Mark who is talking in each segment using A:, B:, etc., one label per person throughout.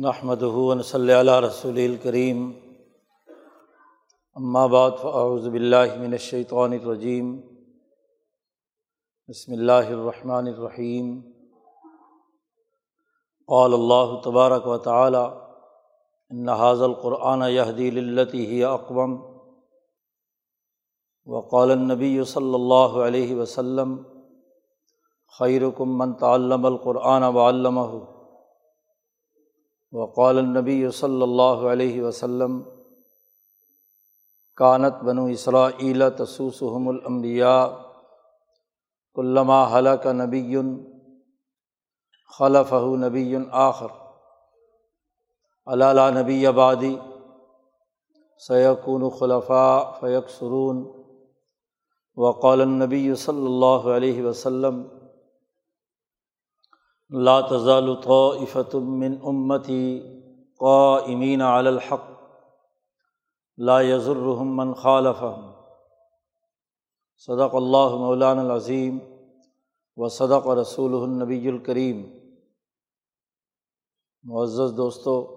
A: نحمد صلی اللہ رسول الکریم بعد فاعوذ باللہ من الشیطان الرجیم بسم اللہ الرحمن الرحیم قال اللہ تبارک و تعالی ان حاض القرآن یہدی للتی اقوم وقال النبی صلی اللہ علیہ وسلم خیرکم من تعلم القرآن وعلمہ وقال النبی صلی اللہ علیہ وسلم، کانت بنو اسرا تسوسحم الانبیاء علامہ حلق نبی خلف نبی آخر علالہ نبی آبادی سیقون خلفاء فیق سرون وقال النبی صلی اللہ علیہ وسلم لا تزال طائفة من امتی قائمین علی الحق. لا یضرهم من خالفهم. صدق اللہ مولان العظیم و صدق رسول النبی الکریم معزز دوستو،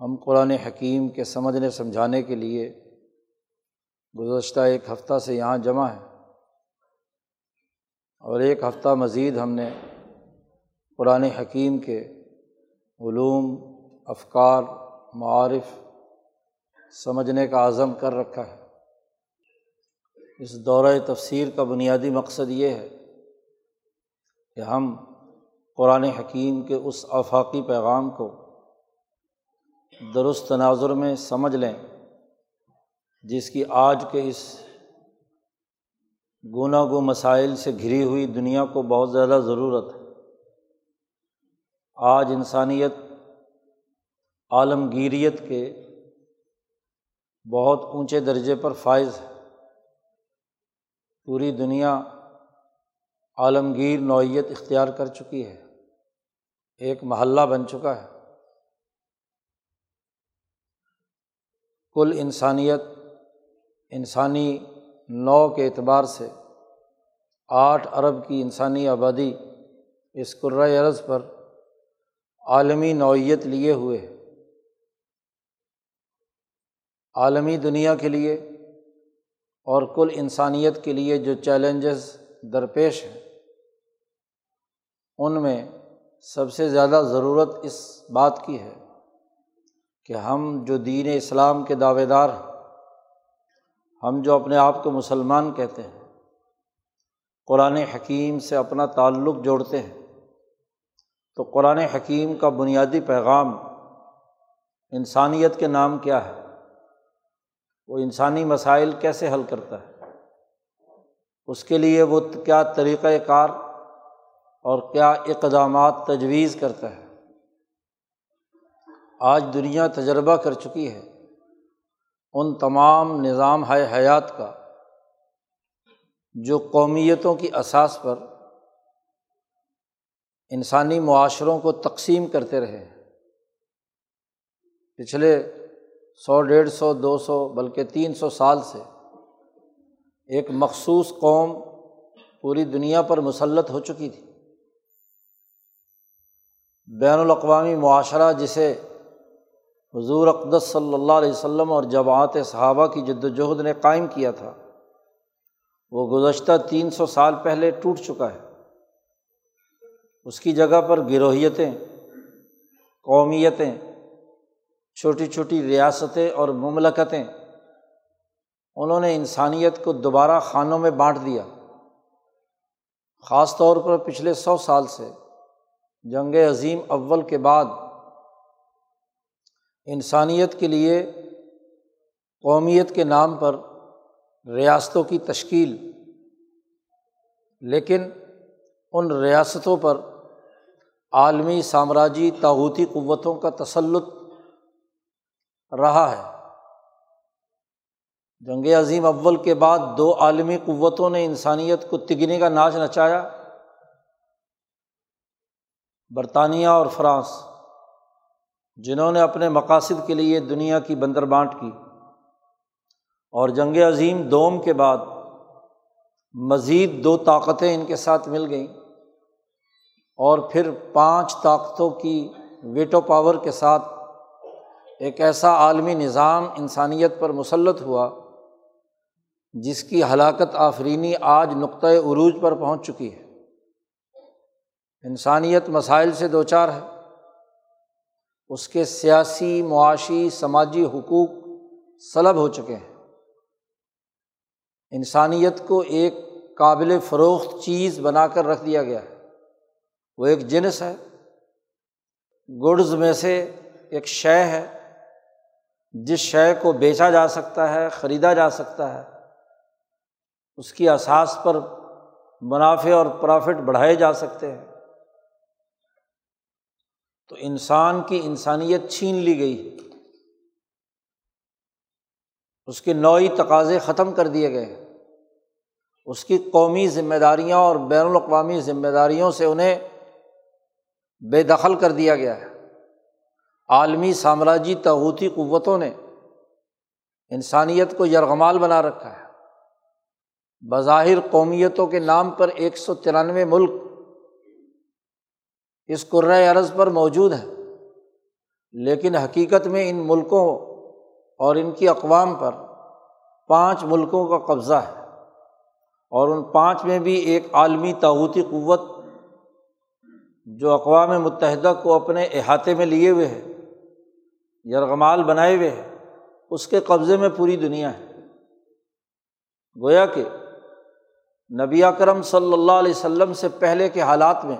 A: ہم قرآن حکیم کے سمجھنے سمجھانے کے لیے گزشتہ ایک ہفتہ سے یہاں جمع ہیں۔ اور ایک ہفتہ مزید ہم نے قرآن حکیم کے علوم، افکار، معارف سمجھنے کا عزم کر رکھا ہے۔ اس دورۂ تفسیر کا بنیادی مقصد یہ ہے کہ ہم قرآن حکیم کے اس آفاقی پیغام کو درست تناظر میں سمجھ لیں، جس کی آج کے اس گناہ گو مسائل سے گھری ہوئی دنیا کو بہت زیادہ ضرورت ہے۔ آج انسانیت عالمگیریت کے بہت اونچے درجے پر فائز ہے۔ پوری دنیا عالمگیر نوعیت اختیار کر چکی ہے۔ ایک محلہ بن چکا ہے۔ کل انسانیت انسانی نو کے اعتبار سے آٹھ ارب کی انسانی آبادی اس عرض پر عالمی نوعیت لیے ہوئے ہے۔ عالمی دنیا کے لیے اور کل انسانیت کے لیے جو چیلنجز درپیش ہیں، ان میں سب سے زیادہ ضرورت اس بات کی ہے کہ ہم جو دین اسلام کے دعوے دار ہیں ہم جو اپنے آپ کو مسلمان کہتے ہیں، قرآن حکیم سے اپنا تعلق جوڑتے ہیں، تو قرآن حکیم کا بنیادی پیغام انسانیت کے نام کیا ہے؟ وہ انسانی مسائل کیسے حل کرتا ہے؟ اس کے لیے وہ کیا طریقۂ کار اور کیا اقدامات تجویز کرتا ہے؟ آج دنیا تجربہ کر چکی ہے ان تمام نظام ہے حیات کا جو قومیتوں کی اساس پر انسانی معاشروں کو تقسیم کرتے رہے ہیں۔ پچھلے سو، ڈیڑھ سو، دو سو، بلکہ تین سو سال سے ایک مخصوص قوم پوری دنیا پر مسلط ہو چکی تھی۔ بین الاقوامی معاشرہ جسے حضور اقدس صلی اللہ علیہ وسلم اور جماعت صحابہ کی جد وجہد نے قائم کیا تھا۔ وہ گزشتہ تین سو سال پہلے ٹوٹ چکا ہے۔ اس کی جگہ پر گروہیتیں، قومیتیں، چھوٹی چھوٹی ریاستیں اور مملکتیں، انہوں نے انسانیت کو دوبارہ خانوں میں بانٹ دیا۔ خاص طور پر پچھلے سو سال سے جنگ عظیم اول کے بعد انسانیت کے لیے قومیت کے نام پر ریاستوں کی تشکیل، لیکن ان ریاستوں پر عالمی سامراجی تاوتی قوتوں کا تسلط رہا ہے۔ جنگ عظیم اول کے بعد دو عالمی قوتوں نے انسانیت کو تگنے کا ناچ نچایا، برطانیہ اور فرانس۔ جنہوں نے اپنے مقاصد کے لیے دنیا کی بندر بانٹ کی۔ اور جنگ عظیم دوم کے بعد مزید دو طاقتیں ان کے ساتھ مل گئیں۔ اور پھر پانچ طاقتوں کی ویٹو پاور کے ساتھ ایک ایسا عالمی نظام انسانیت پر مسلط ہوا جس کی ہلاکت آفرینی آج نقطۂ عروج پر پہنچ چکی ہے۔ انسانیت مسائل سے دو چار ہے۔ اس کے سیاسی، معاشی، سماجی حقوق سلب ہو چکے ہیں۔ انسانیت کو ایک قابل فروخت چیز بنا کر رکھ دیا گیا ہے۔ وہ ایک جنس ہے۔ گڈز میں سے ایک شے ہے۔ جس شے کو بیچا جا سکتا ہے، خریدا جا سکتا ہے۔ اس کی اساس پر منافع اور پرافٹ بڑھائے جا سکتے ہیں۔ تو انسان کی انسانیت چھین لی گئی اس کے نوعی تقاضے ختم کر دیے گئے۔ اس کی قومی ذمہ داریاں اور بین الاقوامی ذمہ داریوں سے انہیں بے دخل کر دیا گیا ہے۔ عالمی سامراجی تغوتی قوتوں نے انسانیت کو یرغمال بنا رکھا ہے۔ بظاہر قومیتوں کے نام پر ایک سو ترانوے ملک اس عرض پر موجود ہیں لیکن حقیقت میں ان ملکوں اور ان کی اقوام پر پانچ ملکوں کا قبضہ ہے اور ان پانچ میں بھی ایک عالمی تاوتی قوت جو اقوام متحدہ کو اپنے احاطے میں لیے ہوئے ہے، یرغمال بنائے ہوئے ہے، اس کے قبضے میں پوری دنیا ہے۔ گویا کہ نبی اکرم صلی اللہ علیہ وسلم سے پہلے کے حالات میں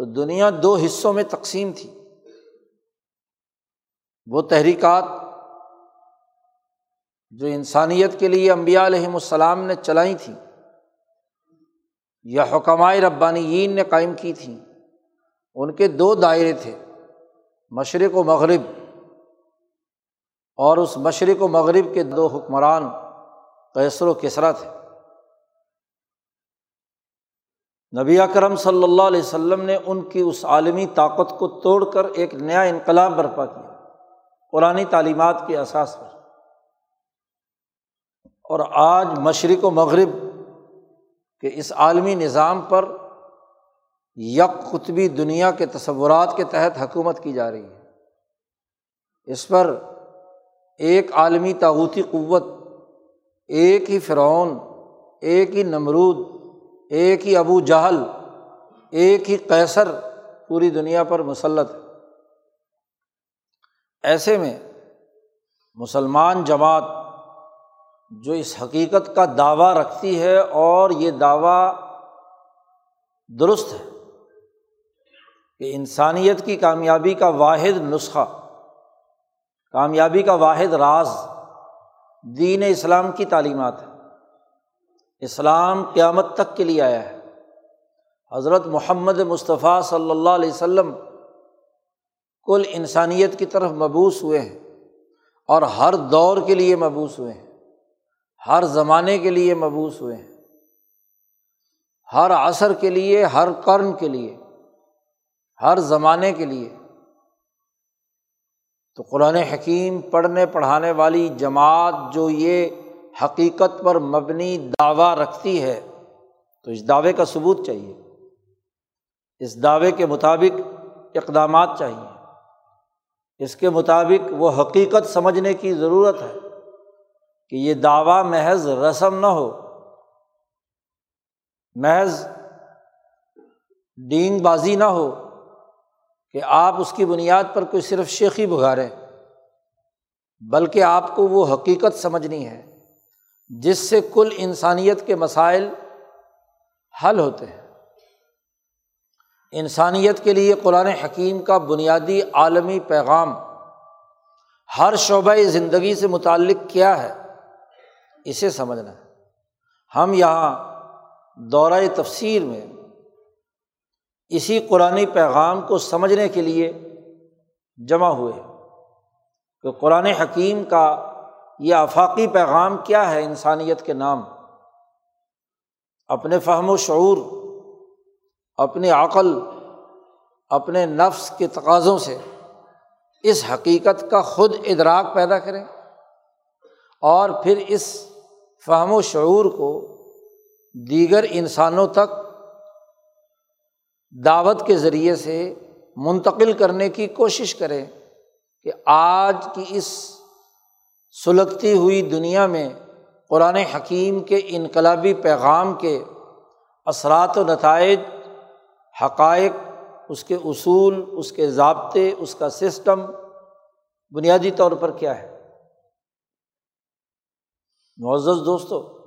A: تو دنیا دو حصوں میں تقسیم تھی۔ وہ تحریکات جو انسانیت کے لیے امبیا علیہم السلام نے چلائی تھیں یا حکمائے ربانیین نے قائم کی تھیں، ان کے دو دائرے تھے، مشرق و مغرب۔ اور اس مشرق و مغرب کے دو حکمران قیصر و کسرا تھے۔ نبی اکرم صلی اللہ علیہ وسلم نے ان کی اس عالمی طاقت کو توڑ کر ایک نیا انقلاب برپا کیا قرآن تعلیمات کے اثاث پر۔ اور آج مشرق و مغرب کے اس عالمی نظام پر یک قطبی دنیا کے تصورات کے تحت حکومت کی جا رہی ہے۔ اس پر ایک عالمی تاوتی قوت، ایک ہی فرعون، ایک ہی نمرود ایک ہی ابو جہل، ایک ہی قیصر پوری دنیا پر مسلط ہے۔ ایسے میں مسلمان جماعت جو اس حقیقت کا دعویٰ رکھتی ہے اور یہ دعویٰ درست ہے کہ انسانیت کی کامیابی کا واحد نسخہ، کامیابی کا واحد راز دین اسلام کی تعلیمات ہے اسلام قیامت تک کے لیے آیا ہے۔ حضرت محمد مصطفیٰ صلی اللہ علیہ وسلم کل انسانیت کی طرف مبوس ہوئے ہیں اور ہر دور کے لیے مبوس ہوئے ہیں۔ ہر زمانے کے لیے مبوس ہوئے ہیں۔ ہر عصر کے لیے، ہر قرن کے لیے، ہر زمانے کے لیے۔ تو قرآن حکیم پڑھنے، پڑھانے والی جماعت جو یہ حقیقت پر مبنی دعویٰ رکھتی ہے، تو اس دعوے کا ثبوت چاہیے۔ اس دعوے کے مطابق اقدامات چاہیے۔ اس کے مطابق وہ حقیقت سمجھنے کی ضرورت ہے کہ یہ دعویٰ محض رسم نہ ہو۔ محض ڈینگ بازی نہ ہو کہ آپ اس کی بنیاد پر کوئی صرف شیخی بگاریں بلکہ آپ کو وہ حقیقت سمجھنی ہے۔ جس سے کل انسانیت کے مسائل حل ہوتے ہیں۔ انسانیت کے لیے قرآن حکیم کا بنیادی عالمی پیغام ہر شعبۂ زندگی سے متعلق کیا ہے، اسے سمجھنا ہے۔ ہم یہاں دورۂ تفسیر میں اسی قرآن پیغام کو سمجھنے کے لیے جمع ہوئے کہ قرآن حکیم کا یہ آفاقی پیغام کیا ہے انسانیت کے نام؟ اپنے فہم و شعور، اپنی عقل، اپنے نفس کے تقاضوں سے اس حقیقت کا خود ادراک پیدا کریں اور پھر اس فہم و شعور کو دیگر انسانوں تک دعوت کے ذریعے سے منتقل کرنے کی کوشش کریں کہ آج کی اس سلگتی ہوئی دنیا میں قرآن حکیم کے انقلابی پیغام کے اثرات و نتائج، حقائق، اس کے اصول، اس کے ضابطے، اس کا سسٹم بنیادی طور پر کیا ہے؟ معزز دوستو،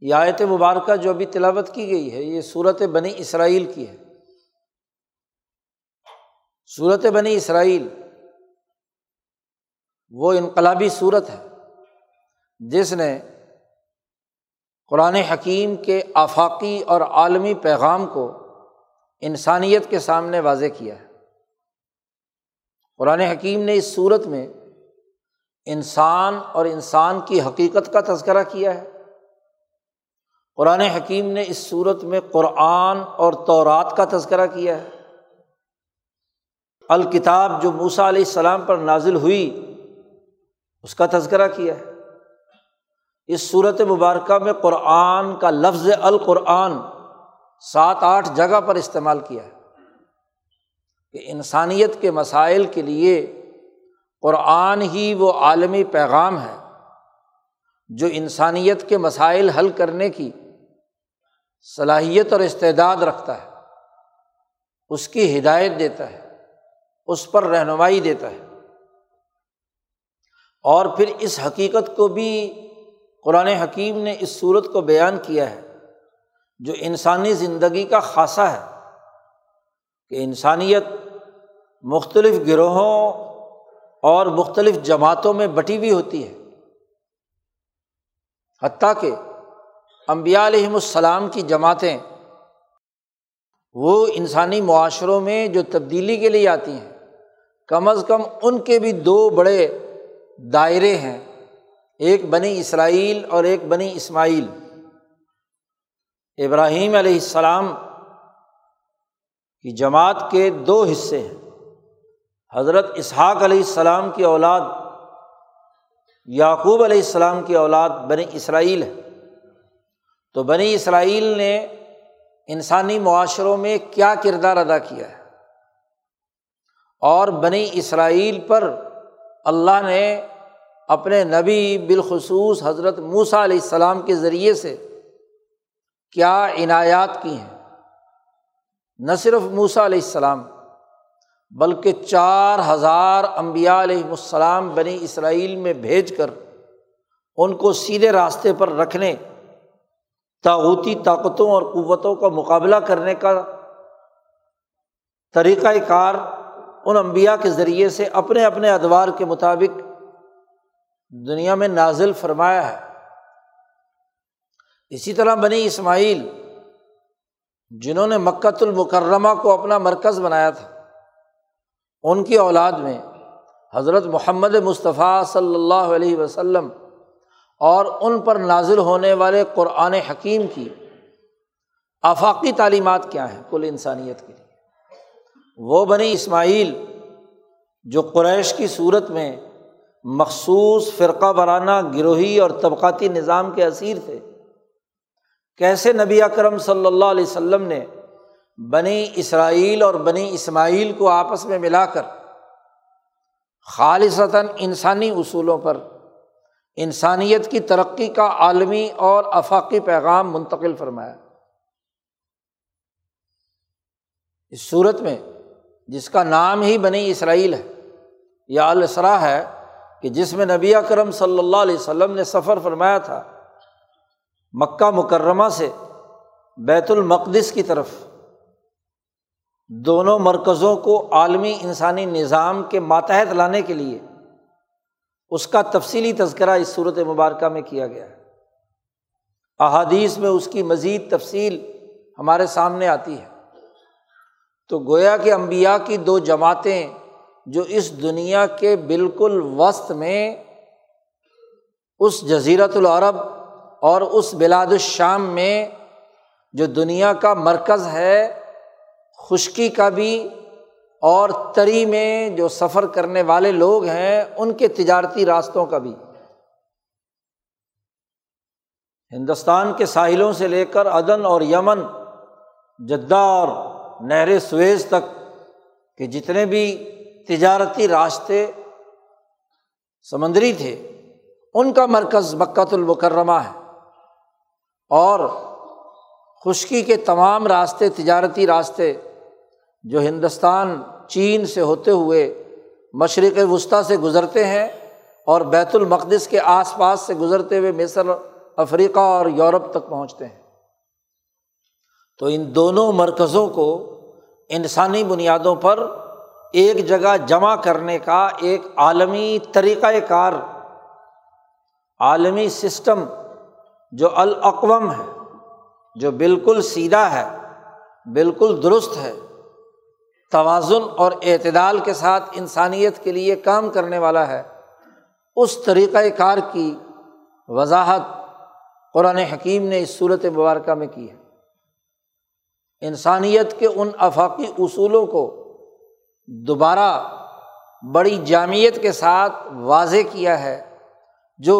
A: یہ آیت مبارکہ جو ابھی تلاوت کی گئی ہے، یہ صورت بنی اسرائیل کی ہے۔ صورت بنی اسرائیل وہ انقلابی صورت ہے جس نے قرآن حکیم کے آفاقی اور عالمی پیغام کو انسانیت کے سامنے واضح کیا ہے۔ قرآن حکیم نے اس صورت میں انسان اور انسان کی حقیقت کا تذکرہ کیا ہے۔ قرآن حکیم نے اس صورت میں قرآن اور تورات کا تذکرہ کیا ہے۔ الکتاب جو موسا علیہ السلام پر نازل ہوئی اس کا تذکرہ کیا ہے۔ اس صورت مبارکہ میں قرآن کا لفظ القرآن سات آٹھ جگہ پر استعمال کیا ہے۔ کہ انسانیت کے مسائل کے لیے قرآن ہی وہ عالمی پیغام ہے جو انسانیت کے مسائل حل کرنے کی صلاحیت اور استعداد رکھتا ہے، اس کی ہدایت دیتا ہے، اس پر رہنمائی دیتا ہے۔ اور پھر اس حقیقت کو بھی قرآن حکیم نے اس صورت کو بیان کیا ہے، جو انسانی زندگی کا خاصہ ہے کہ انسانیت مختلف گروہوں اور مختلف جماعتوں میں بٹی ہوئی ہوتی ہے۔ حتیٰ کہ امبیا علیہم السلام کی جماعتیں وہ انسانی معاشروں میں جو تبدیلی کے لیے آتی ہیں، کم از کم ان کے بھی دو بڑے دائرے ہیں۔ ایک بنی اسرائیل اور ایک بنی اسماعیل۔ ابراہیم علیہ السلام کی جماعت کے دو حصے ہیں۔ حضرت اسحاق علیہ السلام کی اولاد، یعقوب علیہ السلام کی اولاد بنی اسرائیل ہے۔ تو بنی اسرائیل نے انسانی معاشروں میں کیا کردار ادا کیا ہے؟ اور بنی اسرائیل پر اللہ نے اپنے نبی بالخصوص حضرت موسا علیہ السلام کے ذریعے سے کیا عنایات کی ہیں؟ نہ صرف موسا علیہ السلام، بلکہ چار ہزار امبیا علیہ السلام بنی اسرائیل میں بھیج کر ان کو سیدھے راستے پر رکھنے، تاغوتی طاقتوں اور قوتوں کا مقابلہ کرنے کا طریقۂ کار ان امبیا کے ذریعے سے اپنے اپنے ادوار کے مطابق دنیا میں نازل فرمایا ہے۔ اسی طرح بنی اسماعیل، جنہوں نے مکت المکرمہ کو اپنا مرکز بنایا تھا، ان کی اولاد میں حضرت محمد مصطفیٰ صلی اللہ علیہ وسلم اور ان پر نازل ہونے والے قرآن حکیم کی آفاقی تعلیمات کیا ہیں کل انسانیت کے لیے۔ وہ بنی اسماعیل، جو قریش کی صورت میں مخصوص فرقہ وارانہ گروہی اور طبقاتی نظام کے اسیر تھے۔ کیسے نبی اکرم صلی اللہ علیہ وسلم نے بنی اسرائیل اور بنی اسماعیل کو آپس میں ملا کر خالصتاً انسانی اصولوں پر انسانیت کی ترقی کا عالمی اور افاقی پیغام منتقل فرمایا۔ اس صورت میں جس کا نام ہی بنی اسرائیل ہے یا السرا ہے کہ جس میں نبی کرم صلی اللہ علیہ وسلم نے سفر فرمایا تھا مکہ مکرمہ سے بیت المقدس کی طرف، دونوں مرکزوں کو عالمی انسانی نظام کے ماتحت لانے کے لیے اس کا تفصیلی تذکرہ اس صورت مبارکہ میں کیا گیا ہے۔ احادیث میں اس کی مزید تفصیل ہمارے سامنے آتی ہے۔ تو گویا کہ امبیا کی دو جماعتیں جو اس دنیا کے بالکل وسط میں اس جزیرت العرب اور اس بلاد الشام میں جو دنیا کا مرکز ہے، خشکی کا بھی اور تری میں جو سفر کرنے والے لوگ ہیں، ان کے تجارتی راستوں کا بھی۔ ہندوستان کے ساحلوں سے لے کر عدن اور یمن، جدہ اور نہر سویز تک، کہ جتنے بھی تجارتی راستے سمندری تھے۔ ان کا مرکز مکت المکرمہ ہے۔ اور خشکی کے تمام راستے تجارتی راستے جو ہندوستان، چین سے ہوتے ہوئے مشرق وسطیٰ سے گزرتے ہیں اور بیت المقدس کے آس پاس سے گزرتے ہوئے مصر، افریقہ اور یورپ تک پہنچتے ہیں۔ تو ان دونوں مرکزوں کو انسانی بنیادوں پر ایک جگہ جمع کرنے کا ایک عالمی طریقۂ کار، عالمی سسٹم جو الاقوم ہے، جو بالکل سیدھا ہے، بالکل درست ہے، توازن اور اعتدال کے ساتھ انسانیت کے لیے کام کرنے والا ہے، اس طریقۂ کار کی وضاحت قرآن حکیم نے اس صورت مبارکہ میں کی ہے۔ انسانیت کے ان افاقی اصولوں کو دوبارہ بڑی جامعت کے ساتھ واضح کیا ہے، جو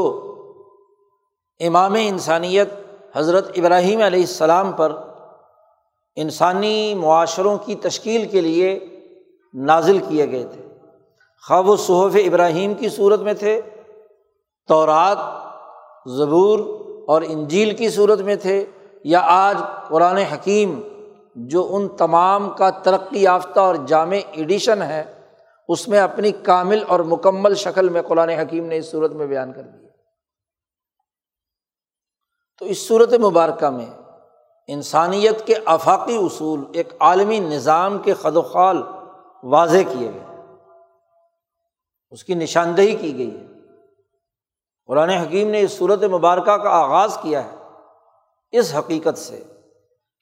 A: امام انسانیت حضرت ابراہیم علیہ السلام پر انسانی معاشروں کی تشکیل کے لیے نازل کیے گئے تھے۔ خواب و صحف ابراہیم کی صورت میں تھے، تورات، زبور اور انجیل کی صورت میں تھے یا آج قرآن حکیم جو ان تمام کا ترقی یافتہ اور جامع ایڈیشن ہے، اس میں اپنی کامل اور مکمل شکل میں قرآن حکیم نے اس صورت میں بیان کر دیا تو اس صورت مبارکہ میں انسانیت کے آفاقی اصول، ایک عالمی نظام کے خد و خال واضح کیے گئے۔ اس کی نشاندہی کی گئی ہے۔ قرآن حکیم نے اس صورت مبارکہ کا آغاز کیا ہے۔ اس حقیقت سے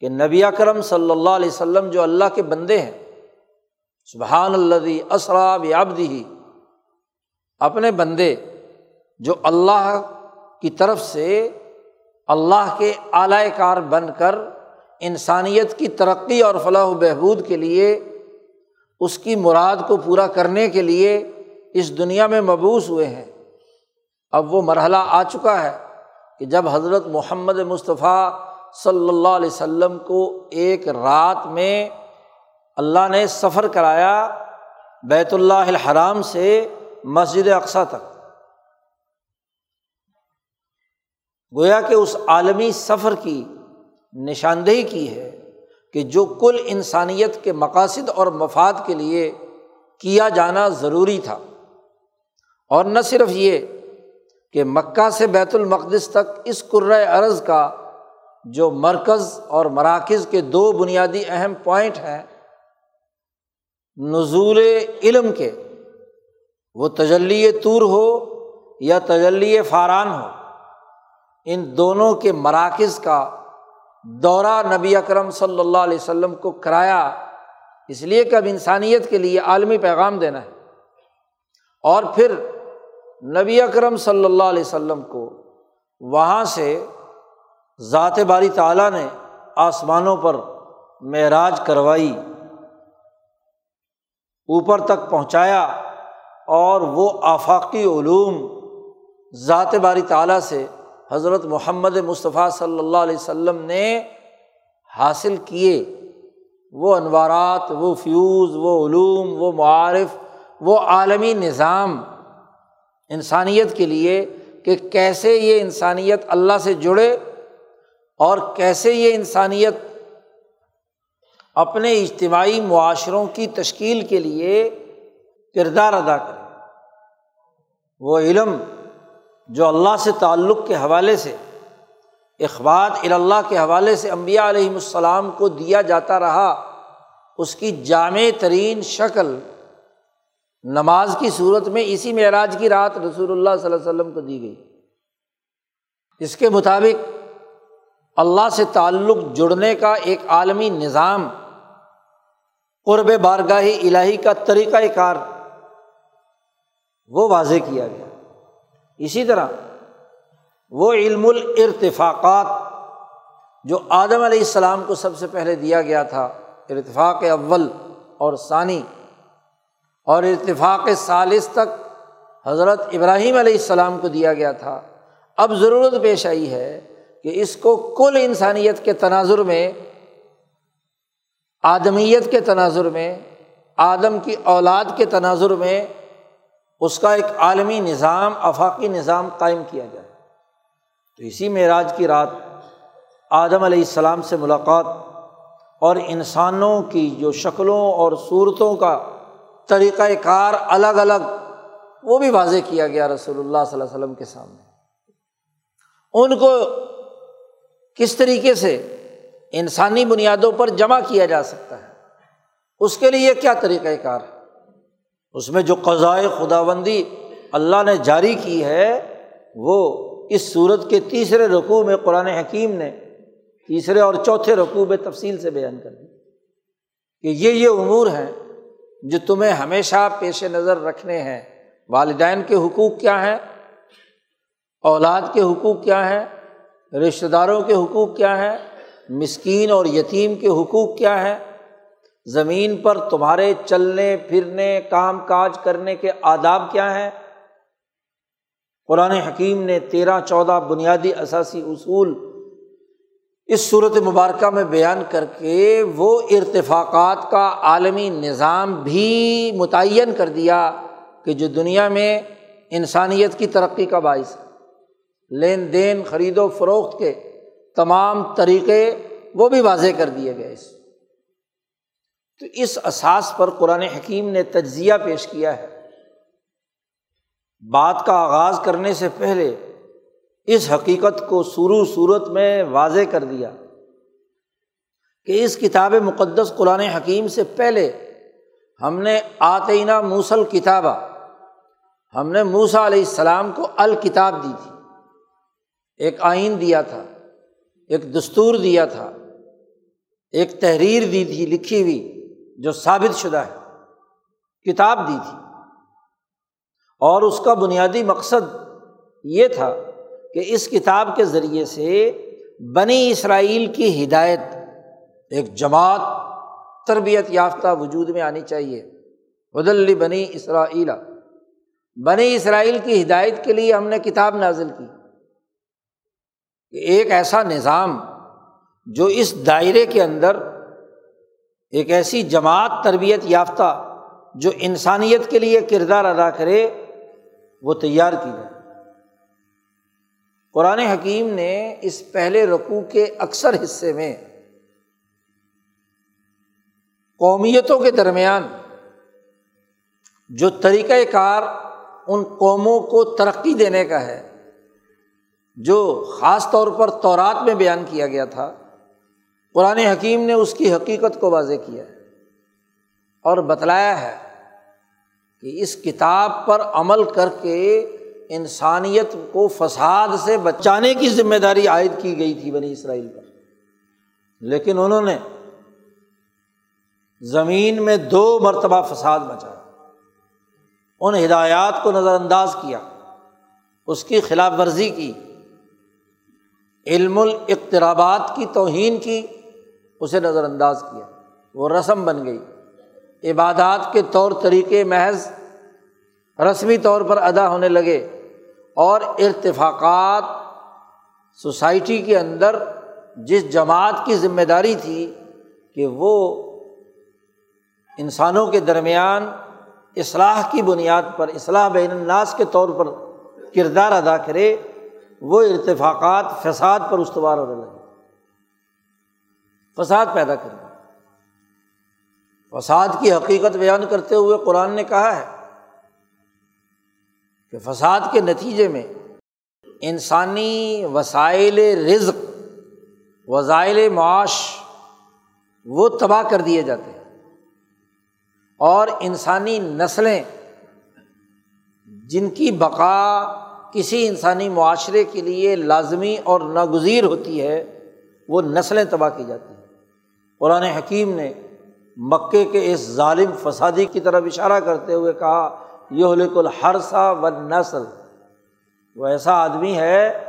A: کہ نبی کرم صلی اللہ علیہ وسلم جو اللہ کے بندے ہیں، سبحان اللہ اسراب یابدی اپنے بندے جو اللہ کی طرف سے اللہ کے اعلی کار بن کر انسانیت کی ترقی اور فلاح و بہبود کے لیے، اس کی مراد کو پورا کرنے کے لیے اس دنیا میں مبوس ہوئے ہیں۔ اب وہ مرحلہ آ چکا ہے کہ جب حضرت محمد مصطفیٰ صلی اللہ علیہ وسلم کو ایک رات میں اللہ نے سفر کرایا بیت اللہ الحرام سے مسجد اقسا تک۔ گویا کہ اس عالمی سفر کی نشاندہی کی ہے کہ جو کل انسانیت کے مقاصد اور مفاد کے لیے کیا جانا ضروری تھا۔ اور نہ صرف یہ کہ مکہ سے بیت المقدس تک اس ارض کا جو مرکز اور مراکز کے دو بنیادی اہم پوائنٹ ہیں، نزول علم کے، وہ تجلی طور ہو یا تجلی فاران ہو، ان دونوں کے مراکز کا دورہ نبی اکرم صلی اللہ علیہ وسلم کو کرایا، اس لیے کہ اب انسانیت کے لیے عالمی پیغام دینا ہے۔ اور پھر نبی اکرم صلی اللہ علیہ وسلم کو وہاں سے ذات باری تعالیٰ نے آسمانوں پر معراج کروائی، اوپر تک پہنچایا اور وہ آفاقی علوم ذات باری تعالیٰ سے حضرت محمد مصطفیٰ صلی اللہ علیہ وسلم نے حاصل کیے۔ وہ انوارات، وہ فیوز، وہ علوم، وہ معارف، وہ عالمی نظام انسانیت کے لیے کہ کیسے یہ انسانیت اللہ سے جڑے اور کیسے یہ انسانیت اپنے اجتماعی معاشروں کی تشکیل کے لیے کردار ادا کرے؟ وہ علم جو اللہ سے تعلق کے حوالے سے اخبات الا کے حوالے سے امبیا علیہم السلام کو دیا جاتا رہا، اس کی جامع ترین شکل نماز کی صورت میں اسی معراج کی رات رسول اللہ صلی اللہ علیہ وسلم کو دی گئی۔ اس کے مطابق اللہ سے تعلق جڑنے کا ایک عالمی نظام، قرب بارگاہی الہی کا طریقۂ کار، وہ واضح کیا گیا۔ اسی طرح وہ علم الرتفاقات جو آدم علیہ السلام کو سب سے پہلے دیا گیا تھا، ارتفاق اول اور ثانی اور ارتفاق ثالث تک حضرت ابراہیم علیہ السلام کو دیا گیا تھا۔ اب ضرورت پیش آئی ہے کہ اس کو کل انسانیت کے تناظر میں، آدمیت کے تناظر میں، آدم کی اولاد کے تناظر میں اس کا ایک عالمی نظام افاقی نظام قائم کیا جائے۔ تو اسی معراج کی رات آدم علیہ السلام سے ملاقات اور انسانوں کی جو شکلوں اور صورتوں کا طریقۂ کار الگ الگ، وہ بھی واضح کیا گیا رسول اللہ صلی اللہ علیہ وسلم کے سامنے۔ ان کو کس طریقے سے انسانی بنیادوں پر جمع کیا جا سکتا ہے؟ اس کے لیے کیا طریقۂ کار ہے؟ اس میں جو قضائے خدا بندی اللہ نے جاری کی ہے، وہ اس صورت کے تیسرے رقوع میں قرآن حکیم نے تیسرے اور چوتھے رقوع میں تفصیل سے بیان کر دی کہ یہ یہ امور ہیں جو تمہیں ہمیشہ پیش نظر رکھنے ہیں۔ والدین کے حقوق کیا ہیں؟ اولاد کے حقوق کیا ہیں؟ رشتہ داروں کے حقوق کیا ہیں؟ مسکین اور یتیم کے حقوق کیا ہیں؟ زمین پر تمہارے چلنے، پھرنے، کام کاج کرنے کے آداب کیا ہیں؟ قرآن حکیم نے تیرہ چودہ بنیادی اثاثی اصول اس صورت مبارکہ میں بیان کر کے وہ ارتفاقات کا عالمی نظام بھی متعین کر دیا کہ جو دنیا میں انسانیت کی ترقی کا باعث ہے۔ لین دین، خرید و فروخت کے تمام طریقے وہ بھی واضح کر دیے گئے اس۔ تو اس اساس پر قرآن حکیم نے تجزیہ پیش کیا ہے۔ بات کا آغاز کرنے سے پہلے اس حقیقت کو سرو صورت میں واضح کر دیا کہ اس کتاب مقدس قرآن حکیم سے پہلے ہم نے آتینہ موسل کتابہ ہم نے موسا علیہ السلام کو الکتاب دی تھی۔ ایک آئین دیا تھا، ایک دستور دیا تھا، ایک تحریر دی تھی، لکھی ہوئی، جو ثابت شدہ ہے، کتاب دی تھی۔ اور اس کا بنیادی مقصد یہ تھا کہ اس کتاب کے ذریعے سے بنی اسرائیل کی ہدایت، ایک جماعت، تربیت یافتہ وجود میں آنی چاہیے۔ بدلی بنی اسرائیل۔ بنی اسرائیل کی ہدایت کے لیے ہم نے کتاب نازل کی۔ کہ ایک ایسا نظام جو اس دائرے کے اندر ایک ایسی جماعت تربیت یافتہ جو انسانیت کے لیے کردار ادا کرے، وہ تیار کی جائے۔ قرآن حکیم نے اس پہلے رقوع کے اکثر حصے میں قومیتوں کے درمیان جو طریقۂ کار ان قوموں کو ترقی دینے کا ہے جو خاص طور پر تورات میں بیان کیا گیا تھا، قرآن حکیم نے اس کی حقیقت کو واضح کیا ہے اور بتلایا ہے کہ اس کتاب پر عمل کر کے انسانیت کو فساد سے بچانے کی ذمہ داری عائد کی گئی تھی بنی اسرائیل پر۔ لیکن انہوں نے زمین میں دو مرتبہ فساد بچایا ان ہدایات کو نظر انداز کیا، اس کی خلاف ورزی کی علم الاقترابات کی توہین کی، اسے نظر انداز کیا۔ وہ رسم بن گئی۔ عبادات کے طور طریقے محض رسمی طور پر ادا ہونے لگے اور ارتفاقات سوسائٹی کے اندر جس جماعت کی ذمہ داری تھی کہ وہ انسانوں کے درمیان اصلاح کی بنیاد پر، اصلاح بین الناس کے طور پر کردار ادا کرے وہ ارتفاقات فساد پر استوار ہونے لگے۔ فساد پیدا کر فساد کی حقیقت بیان کرتے ہوئے قرآن نے کہا ہے کہ فساد کے نتیجے میں انسانی وسائل رزق، وسائل معاش وہ تباہ کر دیے جاتے ہیں۔ اور انسانی نسلیں جن کی بقا کسی انسانی معاشرے کے لیے لازمی اور ناگزیر ہوتی ہے، وہ نسلیں تباہ کی جاتی ہیں۔ قرآن حکیم نے مکے کے اس ظالم فسادی کی طرف اشارہ کرتے ہوئے کہا یہ الحرسا و نسل وہ ایسا آدمی ہے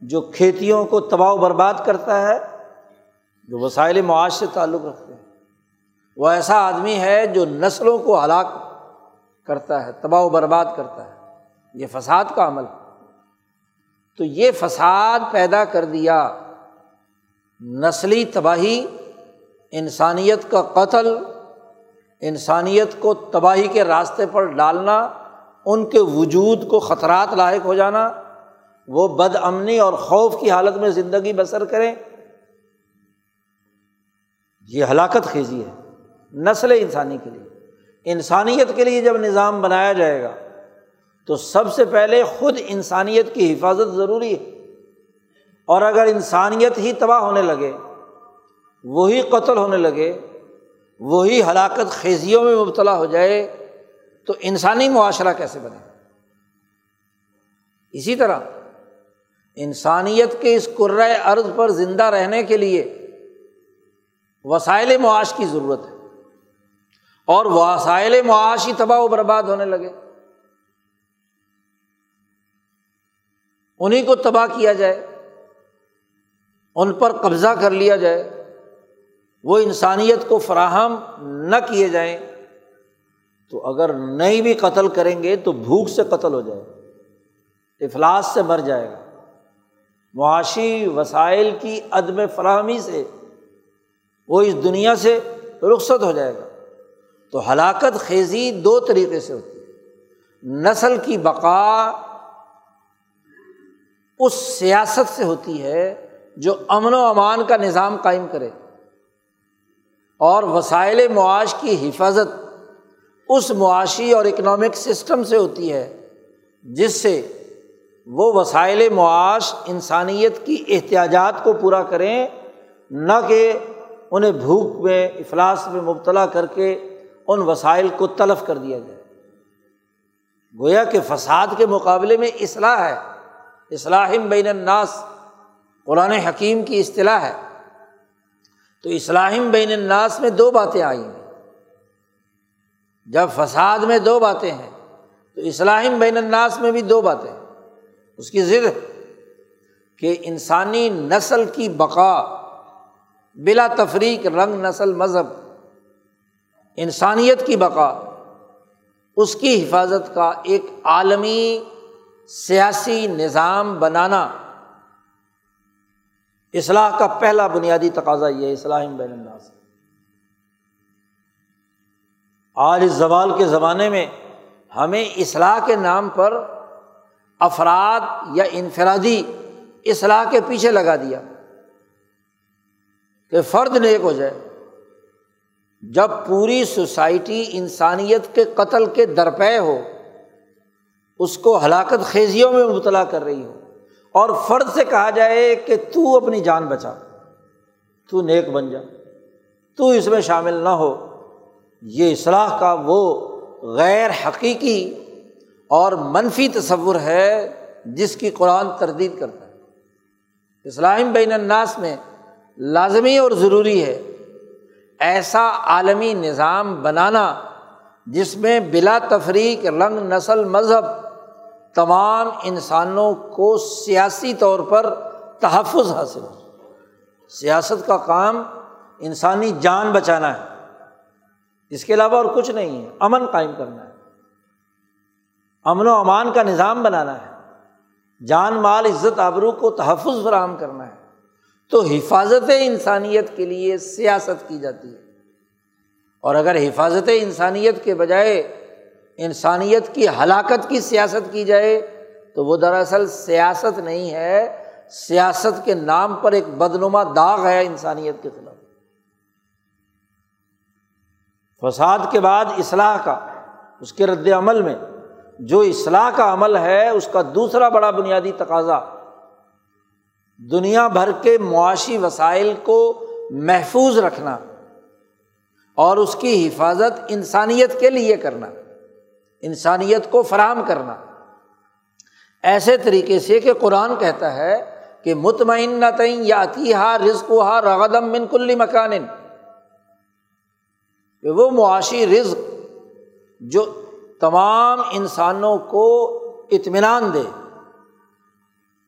A: جو کھیتیوں کو تباہ و برباد کرتا ہے، جو وسائل معاش سے تعلق رکھتے ہیں۔ وہ ایسا آدمی ہے جو نسلوں کو ہلاک کرتا ہے، تباہ و برباد کرتا ہے۔ یہ فساد کا عمل تو یہ فساد پیدا کر دیا، نسلی تباہی، انسانیت کا قتل، انسانیت کو تباہی کے راستے پر ڈالنا، ان کے وجود کو خطرات لاحق ہو جانا، وہ بد امنی اور خوف کی حالت میں زندگی بسر کریں۔ یہ ہلاکت خیزی ہے، نسل انسانی کے لیے۔ انسانیت کے لیے جب نظام بنایا جائے گا تو سب سے پہلے خود انسانیت کی حفاظت ضروری ہے۔ اور اگر انسانیت ہی تباہ ہونے لگے، وہی قتل ہونے لگے، وہی ہلاکت خیزیوں میں مبتلا ہو جائے، تو انسانی معاشرہ کیسے بنے؟ اسی طرح انسانیت کے اس قرۂۂ ارض پر زندہ رہنے کے لیے وسائل معاش کی ضرورت ہے۔ اور وسائل معاش ہی تباہ و برباد ہونے لگے۔ انہیں کو تباہ کیا جائے، ان پر قبضہ کر لیا جائے، وہ انسانیت کو فراہم نہ کیے جائیں۔ تو اگر نہیں بھی قتل کریں گے تو بھوک سے قتل ہو جائے، افلاس سے مر جائے گا۔ معاشی وسائل کی عدم فراہمی سے، وہ اس دنیا سے رخصت ہو جائے گا۔ تو ہلاکت خیزی دو طریقے سے ہوتی ہے۔ نسل کی بقا اس سیاست سے ہوتی ہے جو امن و امان کا نظام قائم کرے اور وسائل معاش کی حفاظت اس معاشی اور اکنامک سسٹم سے ہوتی ہے، جس سے وہ وسائل معاش انسانیت کی احتیاجات کو پورا کریں، نہ کہ انہیں بھوک میں، افلاس میں مبتلا کر کے ان وسائل کو تلف کر دیا جائے۔ گویا کہ فساد کے مقابلے میں اصلاح ہے۔ اصلاح بین الناس۔ قرآن حکیم کی اصطلاح ہے۔ تو اصلاحم بین الناس میں دو باتیں آئی ہیں۔ جب فساد میں دو باتیں ہیں، تو اصلاحم بین الناس میں بھی دو باتیں ہیں۔ اس کی ضد کہ انسانی نسل کی بقا بلا تفریق رنگ نسل مذہب، انسانیت کی بقا، اس کی حفاظت کا ایک عالمی سیاسی نظام بنانا اصلاح کا پہلا بنیادی تقاضا یہ ہے، اصلاح بین الناس۔ آج اس زوال کے زمانے میں ہمیں اصلاح کے نام پر افراد یا انفرادی اصلاح کے پیچھے لگا دیا کہ فرد نیک ہو جائے۔ جب پوری سوسائٹی انسانیت کے قتل کے درپے ہو اس کو ہلاکت خیزیوں میں مبتلا کر رہی ہو۔ اور فرد سے کہا جائے کہ تو اپنی جان بچا، تو نیک بن جا، تو اس میں شامل نہ ہو۔ یہ اصلاح کا وہ غیر حقیقی اور منفی تصور ہے جس کی قرآن تردید کرتا ہے۔ اسلام بین الناس میں لازمی اور ضروری ہے۔ ایسا عالمی نظام بنانا جس میں بلا تفریق رنگ نسل مذہب تمام انسانوں کو سیاسی طور پر تحفظ حاصل ہو۔ سیاست کا کام انسانی جان بچانا ہے۔ اس کے علاوہ اور کچھ نہیں ہے، امن قائم کرنا ہے۔ امن و امان کا نظام بنانا ہے۔ جان، مال، عزت، آبرو کو تحفظ فراہم کرنا ہے۔ تو حفاظت انسانیت کے لیے سیاست کی جاتی ہے۔ اور اگر حفاظت انسانیت کے بجائے انسانیت کی ہلاکت کی سیاست کی جائے، تو وہ دراصل سیاست نہیں ہے، سیاست کے نام پر ایک بدنما داغ ہے انسانیت کے خلاف۔ فساد کے بعد اصلاح کا، اس کے رد عمل میں، جو اصلاح کا عمل ہے، اس کا دوسرا بڑا بنیادی تقاضا۔ دنیا بھر کے معاشی وسائل کو محفوظ رکھنا۔ اور اس کی حفاظت انسانیت کے لیے کرنا، انسانیت کو فراہم کرنا۔ ایسے طریقے سے کہ قرآن کہتا ہے کہ مطمئن نہ تعین یا ہا رزق ہا رغدم من کلی مکان وہ معاشی رزق جو تمام انسانوں کو اطمینان دے،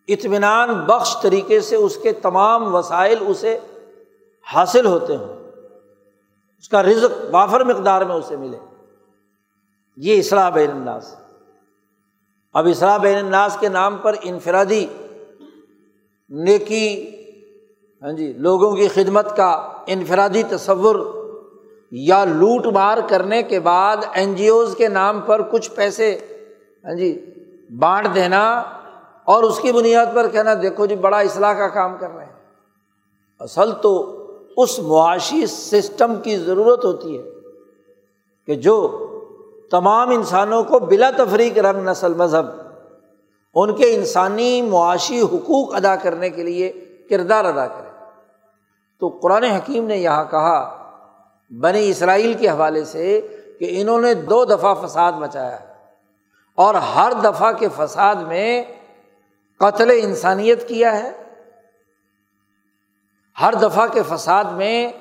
A: اطمینان بخش طریقے سے اس کے تمام وسائل اسے حاصل ہوتے ہوں۔ اس کا رزق وافر مقدار میں اسے ملے۔ یہ اصلاح بین الناس۔ اب اصلاح بین الناس کے نام پر انفرادی، نیکی ہاں جی لوگوں کی خدمت کا انفرادی تصور یا لوٹ مار کرنے کے بعد این جی اوز کے نام پر کچھ پیسے ہاں جی بانٹ دینا اور اس کی بنیاد پر کہنا، دیکھو جی بڑا اصلاح کا کام کر رہے ہیں۔ اصل تو اس معاشی سسٹم کی ضرورت ہوتی ہے کہ جو تمام انسانوں کو بلا تفریق رنگ نسل مذہب، ان کے انسانی معاشی حقوق ادا کرنے کے لیے کردار ادا کرے۔ تو قرآن حکیم نے یہاں کہا، بنی اسرائیل کے حوالے سے کہ انہوں نے دو دفعہ فساد مچایا اور ہر دفعہ کے فساد میں قتل انسانیت کیا ہے۔ ہر دفعہ کے فساد میں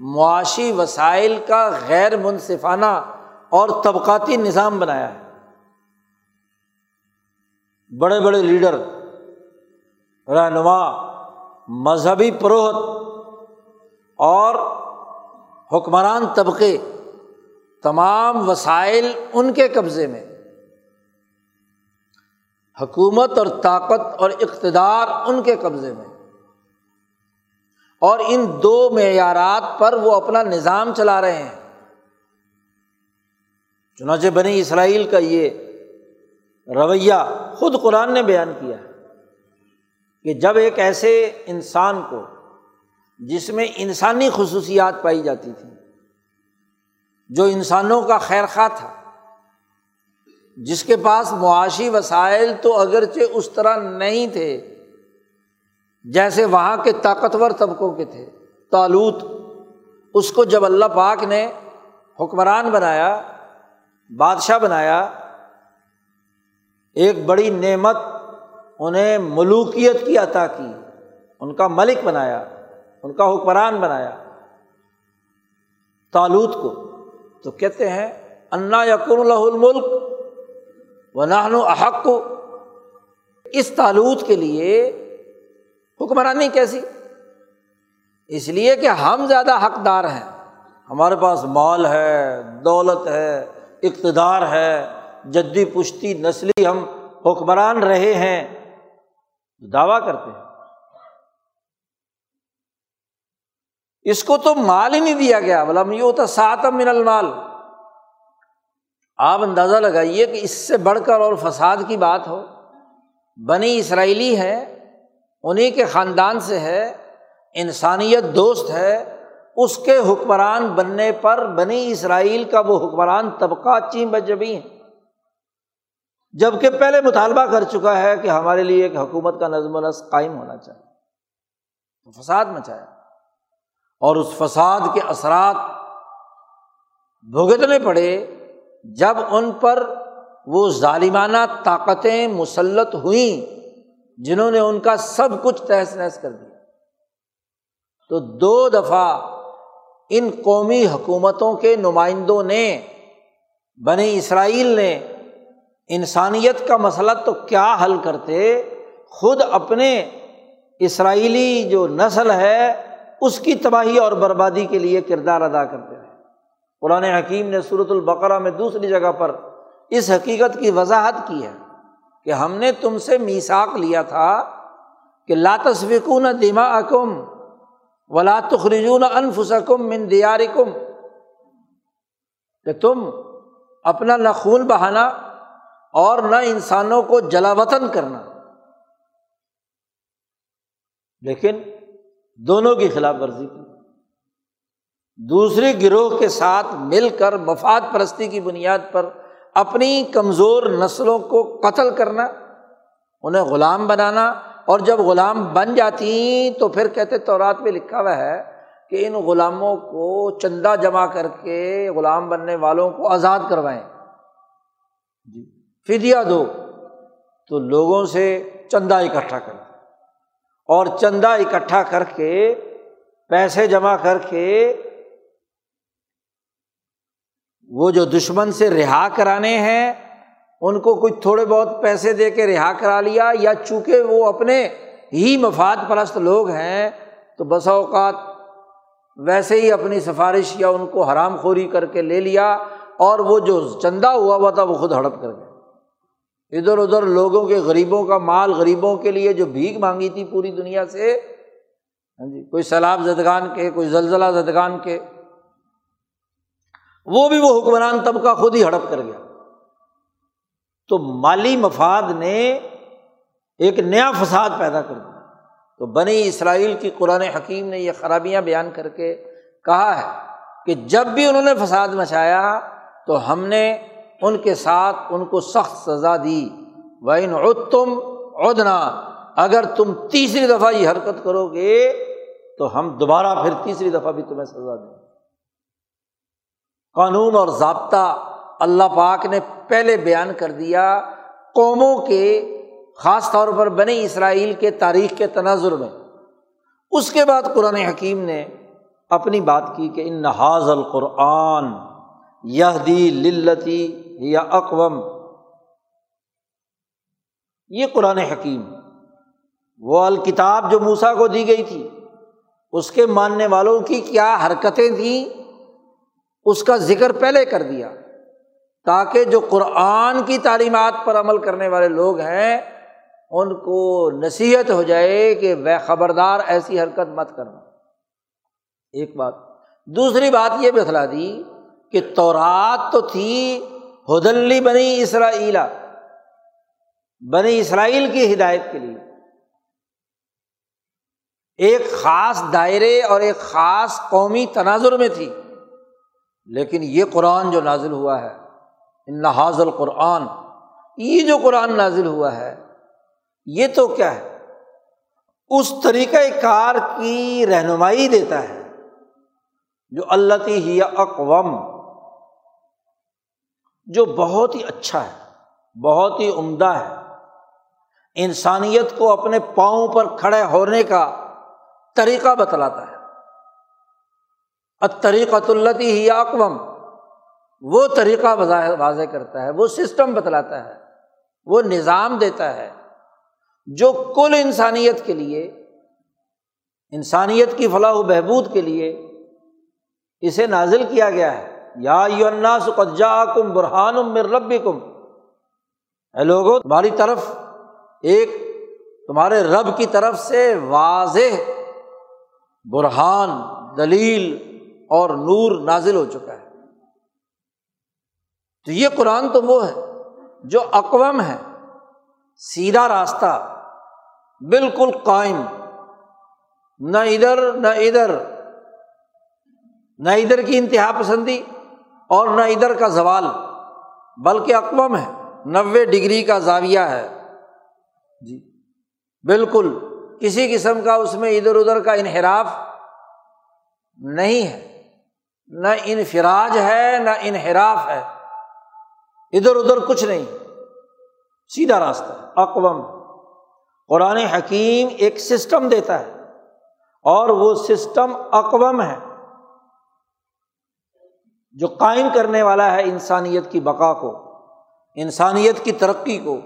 A: معاشی وسائل کا غیر منصفانہ اور طبقاتی نظام بنایا ہے۔ بڑے بڑے لیڈر، رہنما، مذہبی پروہت اور حکمران طبقے تمام وسائل ان کے قبضے میں۔ حکومت اور طاقت اور اقتدار ان کے قبضے میں۔ اور ان دو معیارات پر وہ اپنا نظام چلا رہے ہیں۔ چنانچہ بنی اسرائیل کا یہ رویہ خود قرآن نے بیان کیا ہے کہ جب ایک ایسے انسان کو جس میں انسانی خصوصیات پائی جاتی تھیں، جو انسانوں کا خیر خواہ تھا، جس کے پاس معاشی وسائل تو اگرچہ اس طرح نہیں تھے جیسے وہاں کے طاقتور طبقوں کے تھے تالوت اس کو جب اللہ پاک نے حکمران بنایا، بادشاہ بنایا، ایک بڑی نعمت انہیں ملوکیت کی عطا کی، ان کا ملک بنایا، ان کا حکمران بنایا تالوت کو۔ تو کہتے ہیں، انا یقر الہ الملک و نہن و احق۔ کو اس تالوت کے لیے حکمرانی کیسی؟ اس لیے کہ ہم زیادہ حقدار ہیں۔ ہمارے پاس مال ہے، دولت ہے، اقتدار ہے، جدی پشتی نسلی ہم حکمران رہے ہیں۔ دعویٰ کرتے ہیں۔ اس کو تو مال ہی نہیں دیا گیا۔ بولا یہ ہوتا ساتم من المال۔ آپ اندازہ لگائیے کہ اس سے بڑھ کر اور فساد کی بات ہو۔ بنی اسرائیلی ہے۔ انہیں کے خاندان سے ہے، انسانیت دوست ہے، اس کے حکمران بننے پر بنی اسرائیل کا وہ حکمران طبقہ چین بجبی ہے جبکہ پہلے مطالبہ کر چکا ہے کہ ہمارے لیے ایک حکومت کا نظم و نسق قائم ہونا چاہیے، تو فساد مچایا۔ اور اس فساد کے اثرات بھگتنے پڑے جب ان پر وہ ظالمانہ طاقتیں مسلط ہوئیں۔ جنہوں نے ان کا سب کچھ تہس نہس کر دیا۔ تو دو دفعہ ان قومی حکومتوں کے نمائندوں نے، بنی اسرائیل نے انسانیت کا مسئلہ تو کیا حل کرتے، خود اپنے اسرائیلی جو نسل ہے، اس کی تباہی اور بربادی کے لیے کردار ادا کرتے رہے۔ قرآن حکیم نے صورت البقرہ میں دوسری جگہ پر اس حقیقت کی وضاحت کی ہے۔ کہ ہم نے تم سے میساک لیا تھا کہ لاتصفکون دما اکم ولا تخرجون انفسکم من دیارکم، کہ تم اپنا نہ خون بہانا اور نہ انسانوں کو جلا وطن کرنا۔ لیکن دونوں کی خلاف ورزی کی۔ دوسرے گروہ کے ساتھ مل کر مفاد پرستی کی بنیاد پر اپنی کمزور نسلوں کو قتل کرنا، انہیں غلام بنانا۔ اور جب غلام بن جاتی تو پھر کہتے تو رات میں لکھا ہوا ہے کہ ان غلاموں کو چندہ جمع کر کے غلام بننے والوں کو آزاد کروائیں۔ جی فدیا دو۔ تو لوگوں سے چندہ اکٹھا کر۔ اور چندہ اکٹھا کر کے، پیسے جمع کر کے وہ جو دشمن سے رہا کرانے ہیں، ان کو کچھ تھوڑے بہت پیسے دے کے رہا کرا لیا، یا چونکہ وہ اپنے ہی مفاد پرست لوگ ہیں، تو بسا اوقات ویسے ہی اپنی سفارش یا ان کو حرام خوری کر کے لے لیا، اور وہ جو چندہ ہوا ہوا تھا، وہ خود ہڑپ کر گئے۔ ادھر ادھر لوگوں کے غریبوں کا مال، غریبوں کے لیے جو بھیک مانگی تھی پوری دنیا سے ہاں جی کوئی سیلاب زدگان کے، کوئی زلزلہ زدگان کے وہ بھی وہ حکمران طبقہ خود ہی ہڑپ کر گیا۔ تو مالی مفاد نے ایک نیا فساد پیدا کر دیا۔ تو بنی اسرائیل کی قرآن حکیم نے یہ خرابیاں بیان کر کے کہا ہے کہ جب بھی انہوں نے فساد مچایا تو ہم نے ان کے ساتھ ان کو سخت سزا دی۔ وین تم ادنا اگر تم تیسری دفعہ یہ حرکت کرو گے تو ہم دوبارہ پھر تیسری دفعہ بھی تمہیں سزا دیں۔ قانون اور ضابطہ اللہ پاک نے پہلے بیان کر دیا قوموں کے، خاص طور پر بنی اسرائیل کے تاریخ کے تناظر میں۔ اس کے بعد قرآن حکیم نے اپنی بات کی کہ ان نحاظ القرآن یہ دی للتی یا اقوام یہ قرآن حکیم، وہ الکتاب جو موسا کو دی گئی تھی، اس کے ماننے والوں کی کیا حرکتیں تھیں؟ اس کا ذکر پہلے کر دیا تاکہ جو قرآن کی تعلیمات پر عمل کرنے والے لوگ ہیں، ان کو نصیحت ہو جائے کہ وہ خبردار ایسی حرکت مت کرنا ایک بات۔ دوسری بات یہ بتلا دی کہ تورات تو تھی، ہدلی بنی اسرائیلا بنی اسرائیل کی ہدایت کے لیے۔ ایک خاص دائرے اور ایک خاص قومی تناظر میں تھی۔ لیکن یہ قرآن جو نازل ہوا ہے، ان حاضل قرآن یہ جو قرآن نازل ہوا ہے، یہ تو کیا ہے؟ اس طریقۂ کار کی رہنمائی دیتا ہے، جو اللہ ہی اقوام جو بہت ہی اچھا ہے، بہت ہی عمدہ ہے۔ انسانیت کو اپنے پاؤں پر کھڑے ہونے کا طریقہ بتلاتا ہے۔ طریقۃ التی ہی اقوام وہ طریقہ واضح کرتا ہے، وہ سسٹم بتلاتا ہے، وہ نظام دیتا ہے جو کل انسانیت کے لیے، انسانیت کی فلاح و بہبود کے لیے اسے نازل کیا گیا ہے۔ یا سجا کم برہان مر رب کم اے لوگو، تمہاری طرف ایک تمہارے رب کی طرف سے واضح برہان، دلیل اور نور نازل ہو چکا ہے۔ تو یہ قرآن تو وہ ہے جو اقوام ہے۔ سیدھا راستہ، بالکل قائم۔ نہ ادھر نہ ادھر۔ نہ ادھر کی انتہا پسندی اور نہ ادھر کا زوال، بلکہ اقوام ہے۔ نوے ڈگری کا زاویہ ہے۔ جی بالکل۔ کسی قسم کا اس میں ادھر ادھر کا انحراف نہیں ہے۔ نہ انفراج ہے، نہ انحراف ہے۔ ادھر ادھر کچھ نہیں۔ سیدھا راستہ، اقوام۔ قرآن حکیم ایک سسٹم دیتا ہے اور وہ سسٹم اقوام ہے۔ جو قائم کرنے والا ہے انسانیت کی بقا کو، انسانیت کی ترقی کو،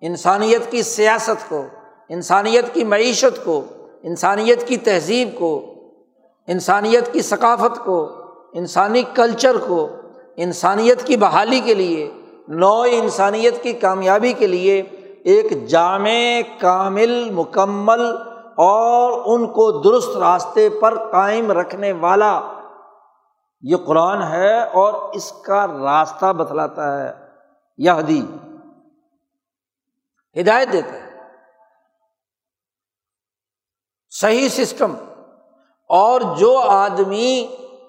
A: انسانیت کی سیاست کو، انسانیت کی معیشت کو، انسانیت کی تہذیب کو، انسانیت کی ثقافت کو۔ انسانی کلچر کو، انسانیت کی بحالی کے لیے نو انسانیت کی کامیابی کے لیے ایک جامع، کامل، مکمل اور ان کو درست راستے پر قائم رکھنے والا یہ قرآن ہے اور اس کا راستہ بتلاتا ہے۔ یہ دی ہدایت دیتا ہے۔ صحیح سسٹم۔ اور جو آدمی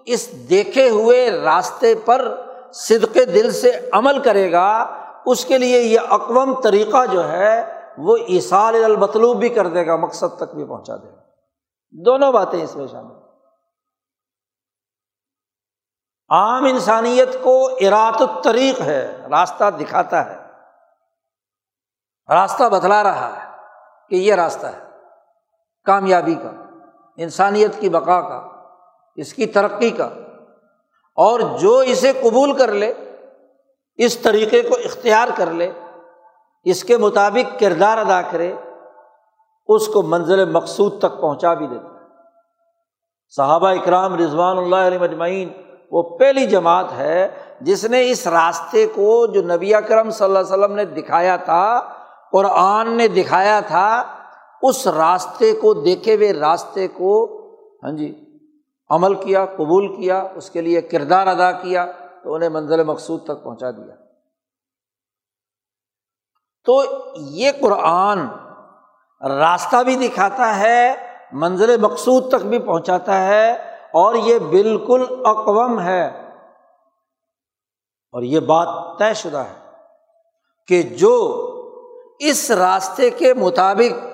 A: اس دیکھے ہوئے راستے پر صدقے دل سے عمل کرے گا، اس کے لیے یہ اقوام طریقہ جو ہے، وہ اصال المطلوب بھی کر دے گا، مقصد تک بھی پہنچا دے گا۔ دونوں باتیں اس میں شامل عام انسانیت کو ارات الطریق ہے، راستہ دکھاتا ہے۔ راستہ بتلا رہا ہے کہ یہ راستہ ہے، کامیابی کا، انسانیت کی بقا کا۔ اس کی ترقی کا۔ اور جو اسے قبول کر لے، اس طریقے کو اختیار کر لے، اس کے مطابق کردار ادا کرے، اس کو منزل مقصود تک پہنچا بھی دیتا ہے۔ صحابہ اکرام رضوان اللہ علیہ مجمعین وہ پہلی جماعت ہے جس نے اس راستے کو جو نبی اکرم صلی اللہ علیہ وسلم نے دکھایا تھا، قرآن نے دکھایا تھا، اس راستے کو دیکھے ہوئے راستے کو ہاں جی عمل کیا، قبول کیا، اس کے لیے کردار ادا کیا، تو انہیں منزل مقصود تک پہنچا دیا۔ تو یہ قرآن راستہ بھی دکھاتا ہے، منزل مقصود تک بھی پہنچاتا ہے، اور یہ بالکل اقوام ہے۔ اور یہ بات طے شدہ ہے کہ جو اس راستے کے مطابق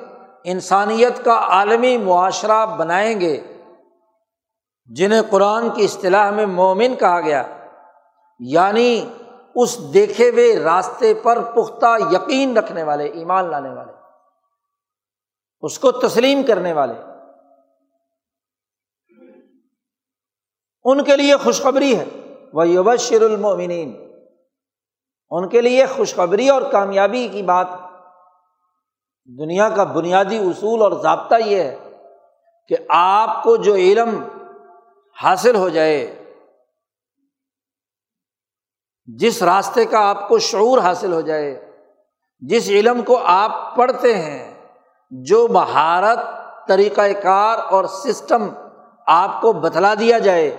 A: انسانیت کا عالمی معاشرہ بنائیں گے جنہیں قرآن کی اصطلاح میں مومن کہا گیا یعنی اس دیکھے ہوئے راستے پر پختہ یقین رکھنے والے، ایمان لانے والے، اس کو تسلیم کرنے والے۔ ان کے لیے خوشخبری ہے۔ وہ یوبشر المومنین ان کے لیے خوشخبری اور کامیابی کی بات۔ دنیا کا بنیادی اصول اور ضابطہ یہ ہے کہ آپ کو جو علم حاصل ہو جائے۔ جس راستے کا آپ کو شعور حاصل ہو جائے، جس علم کو آپ پڑھتے ہیں، جو مہارت طریقۂ کار اور سسٹم آپ کو بتلا دیا جائے،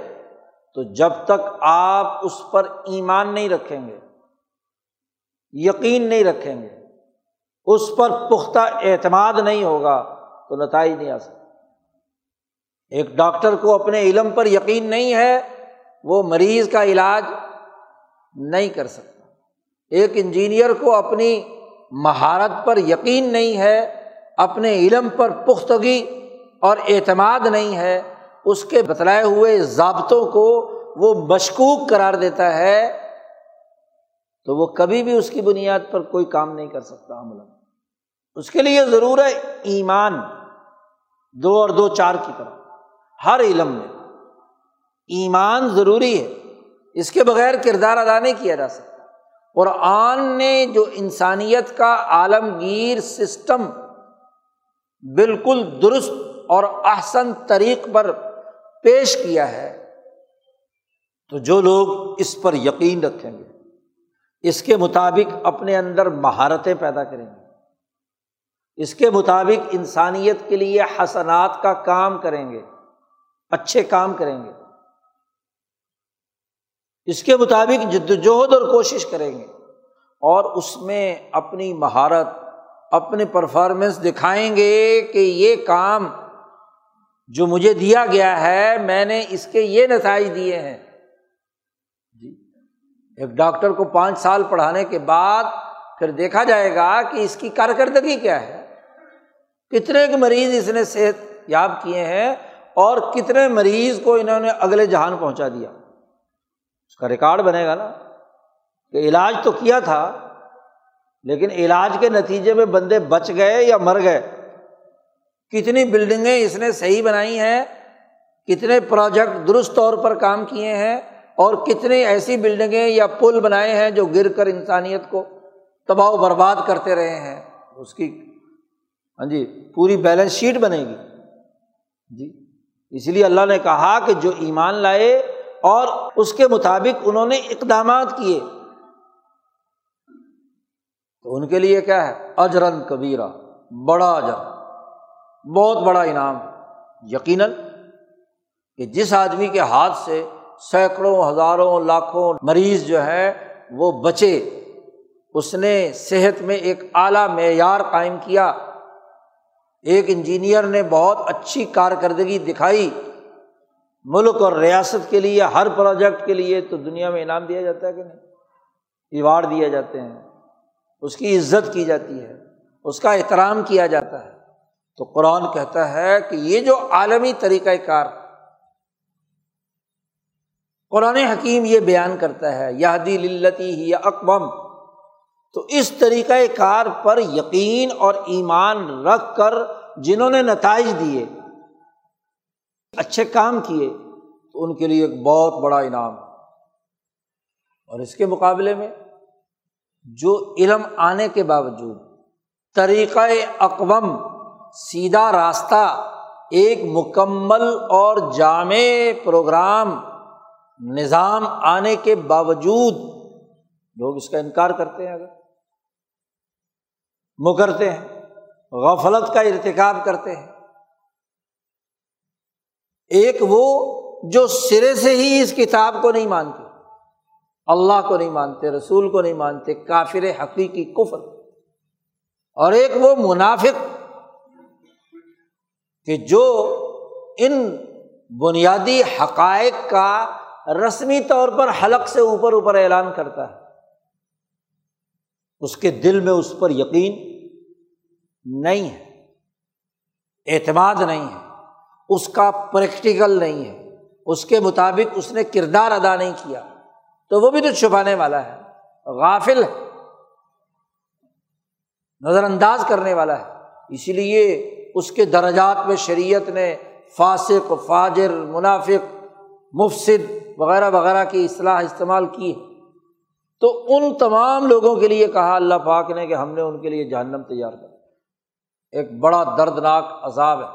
A: تو جب تک آپ اس پر ایمان نہیں رکھیں گے، یقین نہیں رکھیں گے، اس پر پختہ اعتماد نہیں ہوگا، تو نتائج نہیں آ سکتا ایک ڈاکٹر کو اپنے علم پر یقین نہیں ہے، وہ مریض کا علاج نہیں کر سکتا۔ ایک انجینئر کو اپنی مہارت پر یقین نہیں ہے، اپنے علم پر پختگی اور اعتماد نہیں ہے، اس کے بتلائے ہوئے ضابطوں کو وہ مشکوک قرار دیتا ہے، تو وہ کبھی بھی اس کی بنیاد پر کوئی کام نہیں کر سکتا عمل اس کے لیے ضرور ہے ایمان، دو اور دو چار کی طرح ہر علم میں۔ ایمان ضروری ہے۔ اس کے بغیر کردار ادا نہیں کیا جا سکتا۔ قرآن نے جو انسانیت کا عالمگیر سسٹم بالکل درست اور احسن طریق پر پیش کیا ہے، تو جو لوگ اس پر یقین رکھیں گے، اس کے مطابق اپنے اندر مہارتیں پیدا کریں گے۔ اس کے مطابق انسانیت کے لیے حسنات کا کام کریں گے۔ اچھے کام کریں گے۔ اس کے مطابق جدوجہد اور کوشش کریں گے اور اس میں اپنی مہارت اپنی پرفارمنس دکھائیں گے کہ یہ کام جو مجھے دیا گیا ہے، میں نے اس کے یہ نتائج دیے ہیں۔ جی ایک ڈاکٹر کو پانچ سال پڑھانے کے بعد پھر دیکھا جائے گا کہ اس کی کارکردگی کیا ہے۔ کتنے کے مریض اس نے صحت یاب کیے ہیں اور کتنے مریض کو انہوں نے اگلے جہان پہنچا دیا۔ اس کا ریکارڈ بنے گا نا کہ علاج تو کیا تھا، لیکن علاج کے نتیجے میں بندے بچ گئے یا مر گئے؟ کتنی بلڈنگیں اس نے صحیح بنائی ہیں، کتنے پروجیکٹ درست طور پر کام کیے ہیں، اور کتنی ایسی بلڈنگیں یا پل بنائے ہیں جو گر کر انسانیت کو تباہ و برباد کرتے رہے ہیں۔ اس کی ہاں جی پوری بیلنس شیٹ بنے گی۔ جی۔ اس لیے اللہ نے کہا کہ جو ایمان لائے اور اس کے مطابق انہوں نے اقدامات کیے، تو ان کے لیے کیا ہے؟ اجرن کبیرا بڑا اجر، بہت بڑا انعام۔ یقیناً کہ جس آدمی کے ہاتھ سے سینکڑوں، ہزاروں، لاکھوں مریض جو ہے وہ بچے، اس نے صحت میں ایک اعلیٰ معیار قائم کیا۔ ایک انجینئر نے بہت اچھی کارکردگی دکھائی ملک اور ریاست کے لیے، ہر پروجیکٹ کے لیے، تو دنیا میں انعام دیا جاتا ہے کہ نہیں؟ ایوارڈ دیے جاتے ہیں۔ اس کی عزت کی جاتی ہے۔ اس کا احترام کیا جاتا ہے۔ تو قرآن کہتا ہے کہ یہ جو عالمی طریقۂ کار، قرآن حکیم یہ بیان کرتا ہے یادی للتی ہی اکبم تو اس طریقۂ کار پر یقین اور ایمان رکھ کر جنہوں نے نتائج دیے، اچھے کام کیے، تو ان کے لیے ایک بہت بڑا انعام۔ اور اس کے مقابلے میں جو علم آنے کے باوجود طریقۂ اقوام، سیدھا راستہ، ایک مکمل اور جامع پروگرام، نظام آنے کے باوجود لوگ اس کا انکار کرتے ہیں۔ اگر مکرتے ہیں، غفلت کا ارتکاب کرتے ہیں۔ ایک وہ جو سرے سے ہی اس کتاب کو نہیں مانتے، اللہ کو نہیں مانتے، رسول کو نہیں مانتے، کافر حقیقی کفر۔ اور ایک وہ منافق کہ جو ان بنیادی حقائق کا رسمی طور پر حلق سے اوپر اوپر اعلان کرتا ہے۔ اس کے دل میں اس پر یقین نہیں ہے، اعتماد نہیں ہے، اس کا پریکٹیکل نہیں ہے، اس کے مطابق اس نے کردار ادا نہیں کیا۔ تو وہ بھی تو چھپانے والا ہے، غافل ہے نظر انداز کرنے والا ہے۔ اسی لیے اس کے درجات میں شریعت نے فاسق، فاجر، منافق مفصد وغیرہ وغیرہ کی اصلاح استعمال کی ہے۔ تو ان تمام لوگوں کے لیے کہا اللہ پاک نے کہ ہم نے ان کے لیے جہنم تیار کر ایک بڑا دردناک عذاب ہے۔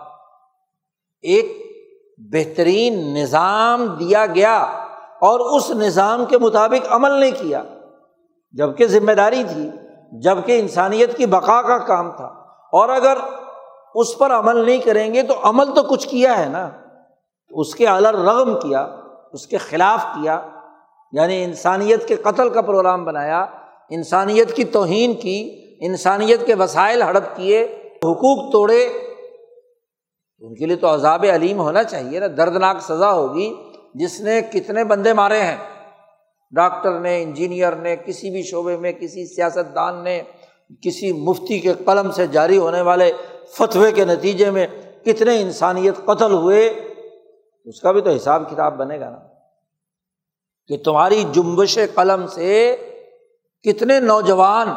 A: ایک بہترین نظام دیا گیا اور اس نظام کے مطابق عمل نہیں کیا۔ جبکہ ذمہ داری تھی، جبکہ انسانیت کی بقا کا کام تھا۔ اور اگر اس پر عمل نہیں کریں گے تو عمل تو کچھ کیا ہے نا۔ اس کے الر رغم کیا، اس کے خلاف کیا۔ یعنی انسانیت کے قتل کا پروگرام بنایا، انسانیت کی توہین کی، انسانیت کے وسائل ہڑپ کیے، حقوق توڑے ان کے لیے تو عذاب علیم ہونا چاہیے نا، دردناک سزا ہوگی۔ جس نے کتنے بندے مارے ہیں، ڈاکٹر نے، انجینئر نے، کسی بھی شعبے میں، کسی سیاست دان نے، کسی مفتی کے قلم سے جاری ہونے والے فتوے کے نتیجے میں کتنے انسانیت قتل ہوئے، اس کا بھی تو حساب کتاب بنے گا نا۔ کہ تمہاری جمبش قلم سے کتنے نوجوان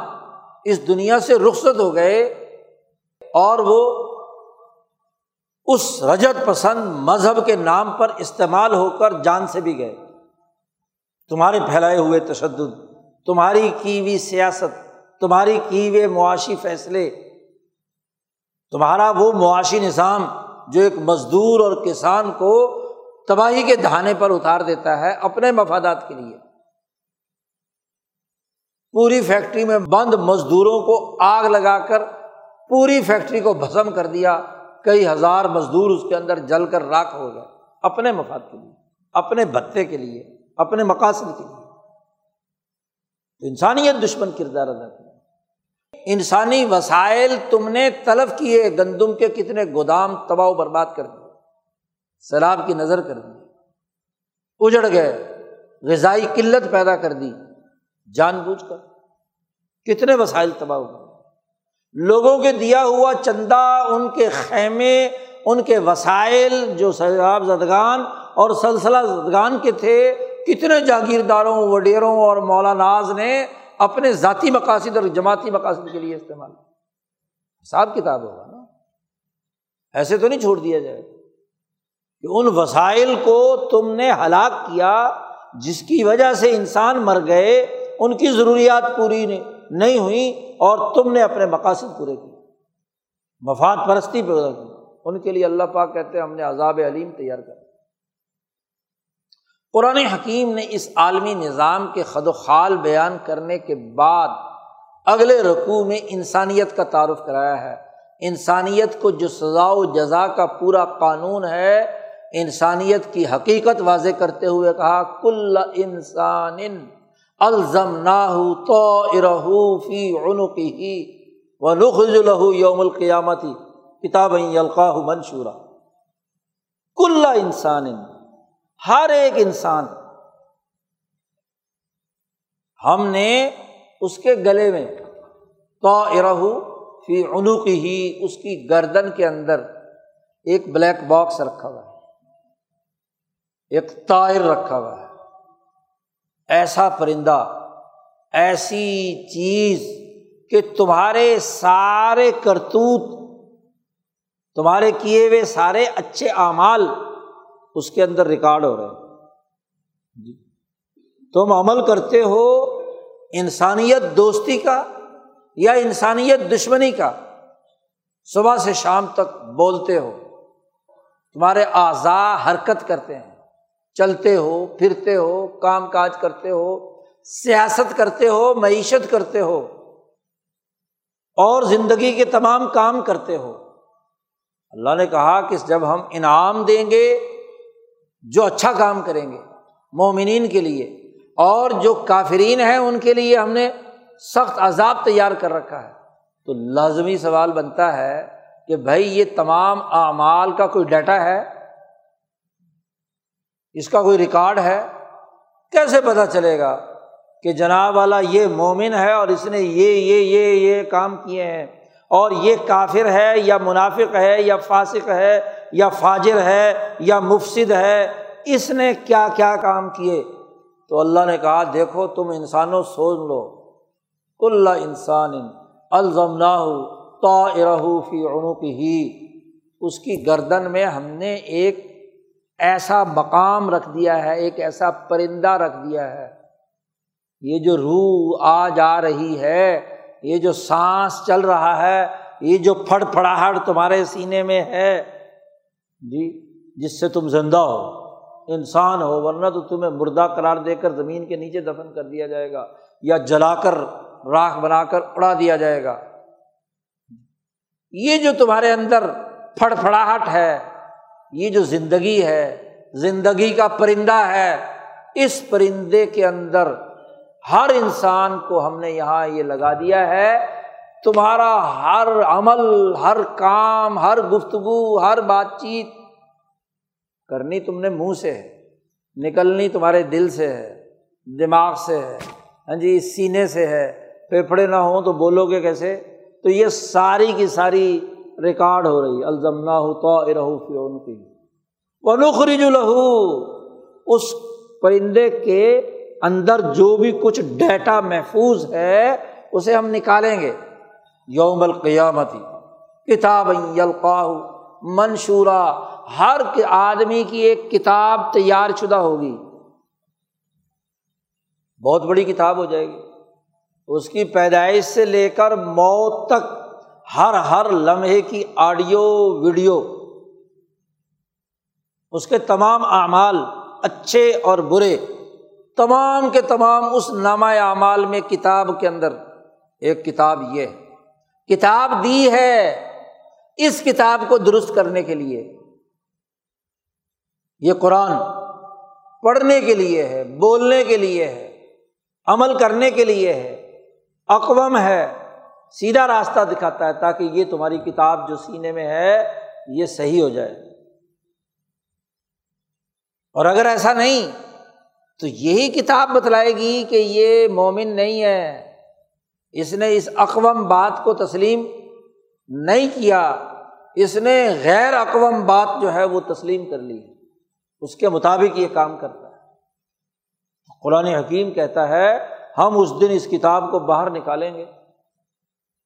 A: اس دنیا سے رخصت ہو گئے اور وہ اس رجت پسند مذہب کے نام پر استعمال ہو کر جان سے بھی گئے۔ تمہارے پھیلائے ہوئے تشدد، تمہاری کی ہوئی سیاست، تمہاری کی ہوئے معاشی فیصلے، تمہارا وہ معاشی نظام جو ایک مزدور اور کسان کو تباہی کے دہانے پر اتار دیتا ہے اپنے مفادات کے لیے۔ پوری فیکٹری میں بند مزدوروں کو آگ لگا کر پوری فیکٹری کو بھسم کر دیا، کئی ہزار مزدور اس کے اندر جل کر راکھ ہو گئے۔ اپنے مفاد کے لیے، اپنے بھتے کے لیے، اپنے مقاصد کے لیے۔ انسانیت دشمن کردار ادا کیا انسانی وسائل تم نے طلب کیے، گندم کے کتنے گودام تباہ و برباد کر دیے۔ سیلاب کی نظر کر دی، اجڑ گئے، غذائی قلت پیدا کر دی، جان بوجھ کر۔ کتنے وسائل تباہ ہو گئے۔ لوگوں کے دیا ہوا چندہ، ان کے خیمے، ان کے وسائل جو سیلاب زدگان اور سلسلہ زدگان کے تھے، کتنے جاگیرداروں، وڈیروں اور مولاناز نے اپنے ذاتی مقاصد اور جماعتی مقاصد کے لیے استعمال حساب کتاب ہوگا نا۔ ایسے تو نہیں چھوڑ دیا جائے۔ کہ ان وسائل کو تم نے ہلاک کیا جس کی وجہ سے انسان مر گئے، ان کی ضروریات پوری نہیں ہوئی اور تم نے اپنے مقاصد پورے کیے۔ مفاد پرستی پیدا کی ان کے لیے اللہ پاک کہتے ہم نے عذاب علیم تیار کر قرآن حکیم نے اس عالمی نظام کے خد و خال بیان کرنے کے بعد اگلے رقوع میں انسانیت کا تعارف کرایا ہے۔ انسانیت کو جو سزا و جزا کا پورا قانون ہے انسانیت کی حقیقت واضح کرتے ہوئے کہا، کل انسان الزم ناہو تو ارہو فی عنقی ہی و نخج لہو یوم القیامتی کتاب القاہ منشورہ کل انسان ہر ایک انسان، ہم نے اس کے گلے میں تو ارہو فی عنقی ہی اس کی گردن کے اندر ایک بلیک باکس رکھا ہوا ہے۔ ایک طائر رکھا ہوا ہے۔ ایسا پرندہ، ایسی چیز کہ تمہارے سارے کرتوت، تمہارے کیے ہوئے سارے اچھے اعمال اس کے اندر ریکارڈ ہو رہے ہیں۔ جی۔ تم عمل کرتے ہو انسانیت دوستی کا یا انسانیت دشمنی کا؟ صبح سے شام تک بولتے ہو۔ تمہارے اعضا حرکت کرتے ہیں۔ چلتے ہو، پھرتے ہو، کام کاج کرتے ہو، سیاست کرتے ہو، معیشت کرتے ہو، اور زندگی کے تمام کام کرتے ہو۔ اللہ نے کہا کہ جب ہم انعام دیں گے، جو اچھا کام کریں گے، مومنین کے لیے، اور جو کافرین ہیں ان کے لیے ہم نے سخت عذاب تیار کر رکھا ہے۔ تو لازمی سوال بنتا ہے کہ بھائی یہ تمام اعمال کا کوئی ڈیٹا ہے؟ اس کا کوئی ریکارڈ ہے؟ کیسے پتہ چلے گا کہ جناب والا یہ مومن ہے اور اس نے یہ یہ یہ یہ کام کیے ہیں؟ اور یہ کافر ہے یا منافق ہے یا فاسق ہے یا فاجر ہے یا مفصد ہے؟ اس نے کیا کیا کام کیے؟ تو اللہ نے کہا، دیکھو، تم انسانوں سوچ لو۔ کل انسان الزم تو فی عنوق ہی اس کی گردن میں ہم نے ایک ایسا مقام رکھ دیا ہے، ایک ایسا پرندہ رکھ دیا ہے۔ یہ جو روح آ جا رہی ہے، یہ جو سانس چل رہا ہے، یہ جو پھڑ پھڑاہٹ تمہارے سینے میں ہے جی جس سے تم زندہ ہو، انسان ہو، ورنہ تو تمہیں مردہ قرار دے کر زمین کے نیچے دفن کر دیا جائے گا، یا جلا کر راکھ بنا کر اڑا دیا جائے گا۔ یہ جو تمہارے اندر پھڑ پھڑاہٹ ہے یہ جو زندگی ہے، زندگی کا پرندہ ہے، اس پرندے کے اندر ہر انسان کو ہم نے یہاں یہ لگا دیا ہے، تمہارا ہر عمل، ہر کام، ہر گفتگو، ہر بات چیت کرنی تم نے منہ سے ہے، نکلنی تمہارے دل سے ہے، دماغ سے ہے ہاں جی سینے سے ہے، پھیپھڑے نہ ہوں تو بولو گے کیسے؟ تو یہ ساری کی ساری ریکارڈ ہو رہی الزم نہ ہو تو ارہو فیون کی ونخرج لہو۔ اس پرندے کے اندر جو بھی کچھ ڈیٹا محفوظ ہے، اسے ہم نکالیں گے۔ یوم القیامتی۔ کتاب یلقاہ منشورہ ہر آدمی کی ایک کتاب تیار شدہ ہوگی۔ بہت بڑی کتاب ہو جائے گی۔ اس کی پیدائش سے لے کر موت تک ہر ہر لمحے کی آڈیو، ویڈیو، اس کے تمام اعمال اچھے اور برے، تمام کے تمام اس نامہ اعمال میں کتاب کے اندر، ایک کتاب یہ ہے، کتاب دی ہے اس کتاب کو درست کرنے کے لیے۔ یہ قرآن پڑھنے کے لیے ہے، بولنے کے لیے ہے، عمل کرنے کے لیے ہے، اقوام ہے۔ سیدھا راستہ دکھاتا ہے تاکہ یہ تمہاری کتاب جو سینے میں ہے، یہ صحیح ہو جائے۔ اور اگر ایسا نہیں، تو یہی کتاب بتلائے گی کہ یہ مومن نہیں ہے۔ اس نے اس اقوام بات کو تسلیم نہیں کیا۔ اس نے غیر اقوام بات جو ہے وہ تسلیم کر لی۔ اس کے مطابق یہ کام کرتا ہے۔ قرآن حکیم کہتا ہے، ہم اس دن اس کتاب کو باہر نکالیں گے۔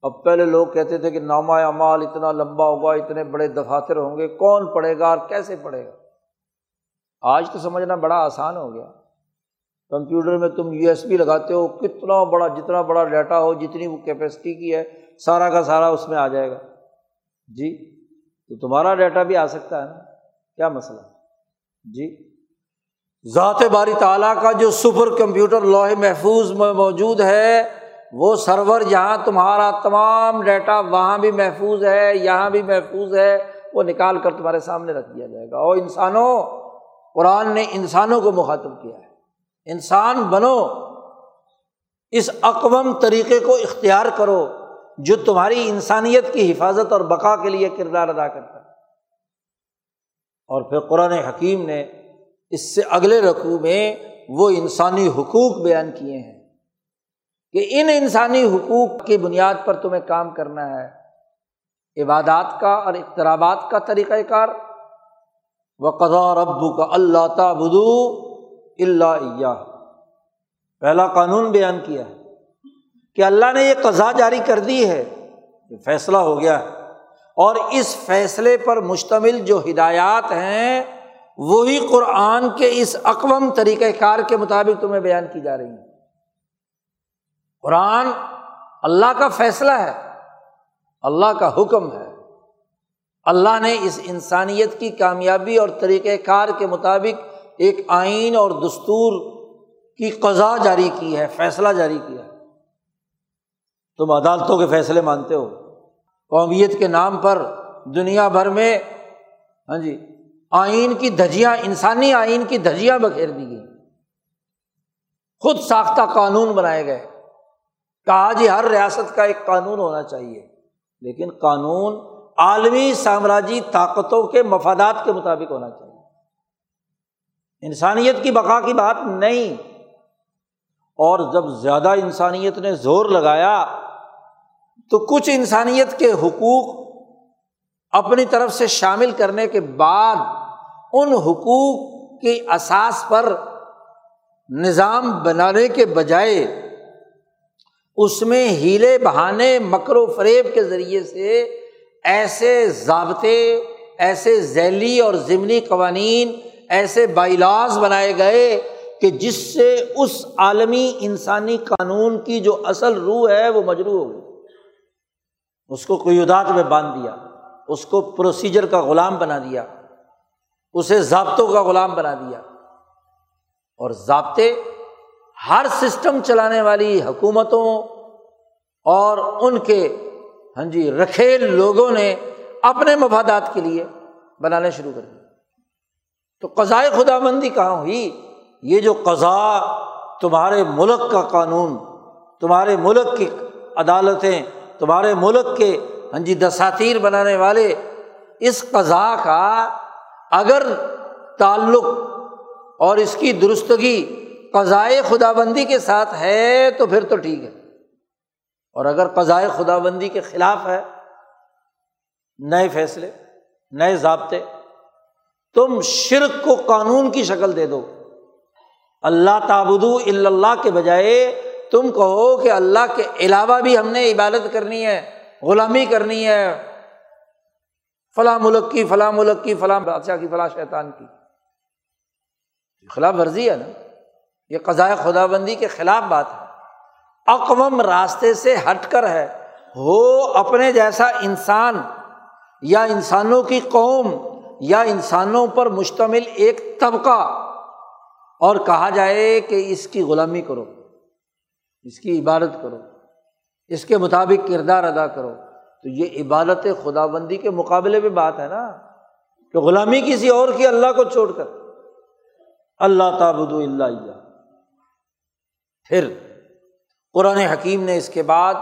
A: اب پہلے لوگ کہتے تھے کہ نامہ اعمال اتنا لمبا ہوگا، اتنے بڑے دفاتر ہوں گے، کون پڑھے گا اور کیسے پڑھے گا؟ آج تو سمجھنا بڑا آسان ہو گیا۔ کمپیوٹر میں تم یو ایس بی لگاتے ہو، کتنا بڑا، جتنا بڑا ڈیٹا ہو، جتنی وہ کیپیسٹی کی ہے، سارا کا سارا اس میں آ جائے گا۔ جی تو تمہارا ڈیٹا بھی آ سکتا ہے نا؟ کیا مسئلہ؟ جی۔ ذات باری تعالیٰ کا جو سپر کمپیوٹر لوہے محفوظ میں موجود ہے وہ سرور جہاں تمہارا تمام ڈیٹا وہاں بھی محفوظ ہے، یہاں بھی محفوظ ہے، وہ نکال کر تمہارے سامنے رکھ دیا جائے گا۔ اور انسانوں، قرآن نے انسانوں کو مخاطب کیا ہے۔ انسان بنو، اس اقوام طریقے کو اختیار کرو جو تمہاری انسانیت کی حفاظت اور بقا کے لیے کردار ادا کرتا ہے۔ اور پھر قرآن حکیم نے اس سے اگلے رقوع میں وہ انسانی حقوق بیان کیے ہیں۔ کہ ان انسانی حقوق کی بنیاد پر تمہیں کام کرنا ہے۔ عبادات کا اور اقترابات کا طریقۂ کار۔ و قضا ربو کا اللہ تعبدو اللہ پہلا قانون بیان کیا ہے کہ اللہ نے یہ قضا جاری کر دی ہے، یہ فیصلہ ہو گیا۔ ہے اور اس فیصلے پر مشتمل جو ہدایات ہیں، وہی قرآن کے اس اقوام طریقۂ کار کے مطابق تمہیں بیان کی جا رہی ہیں۔ قرآن اللہ کا فیصلہ ہے، اللہ کا حکم ہے۔ اللہ نے اس انسانیت کی کامیابی اور طریقۂ کار کے مطابق ایک آئین اور دستور کی قضا جاری کی ہے، فیصلہ جاری کیا ہے۔ تم عدالتوں کے فیصلے مانتے ہو۔ قومیت کے نام پر دنیا بھر میں ہاں جی آئین کی دھجیاں، انسانی آئین کی دھجیاں بکھیر دی گئی۔ خود ساختہ قانون بنائے گئے۔ کہا جی ہر ریاست کا ایک قانون ہونا چاہیے، لیکن قانون عالمی سامراجی طاقتوں کے مفادات کے مطابق ہونا چاہیے۔ انسانیت کی بقا کی بات نہیں۔ اور جب زیادہ انسانیت نے زور لگایا، تو کچھ انسانیت کے حقوق اپنی طرف سے شامل کرنے کے بعد ان حقوق کی اساس پر نظام بنانے کے بجائے اس میں ہیلے بہانے مکر و فریب کے ذریعے سے ایسے ضابطے، ایسے ذیلی اور ضمنی قوانین، ایسے بائیلاز بنائے گئے کہ جس سے اس عالمی انسانی قانون کی جو اصل روح ہے وہ مجرو ہو گئی۔ اس کو قیودات میں باندھ دیا، اس کو پروسیجر کا غلام بنا دیا، اسے ضابطوں کا غلام بنا دیا۔ اور ضابطے ہر سسٹم چلانے والی حکومتوں اور ان کے ہاں جی رکھے لوگوں نے اپنے مفادات کے لیے بنانے شروع کر دیے۔ تو قضائے خدا بندی کہاں ہوئی؟ یہ جو قضا تمہارے ملک کا قانون، تمہارے ملک کی عدالتیں، تمہارے ملک کے ہاں جی دساتیر بنانے والے، اس قضا کا اگر تعلق اور اس کی درستگی قضائے خدا بندی کے ساتھ ہے تو پھر تو ٹھیک ہے۔ اور اگر قضائے خدا بندی کے خلاف ہے، نئے فیصلے، نئے ضابطے، تم شرک کو قانون کی شکل دے دو۔ اللہ تابود اللہ کے بجائے تم کہو کہ اللہ کے علاوہ بھی ہم نے عبادت کرنی ہے، غلامی کرنی ہے۔ فلاں ملک کی، فلاں ملک کی، فلاں بادشاہ کی، فلاں شیطان کی۔ خلاف ورزی ہے نا۔ یہ قضاء خدا بندی کے خلاف بات ہے۔ اقوام راستے سے ہٹ کر ہے۔ ہو اپنے جیسا انسان یا انسانوں کی قوم یا انسانوں پر مشتمل ایک طبقہ۔ اور کہا جائے کہ اس کی غلامی کرو۔ اس کی عبادت کرو۔ اس کے مطابق کردار ادا کرو۔ تو یہ عبادت خدا بندی کے مقابلے میں بات ہے نا۔ کہ غلامی کسی اور کی اللہ کو چھوڑ کر۔ اللہ تابد اللہ پھر قرآن حکیم نے اس کے بعد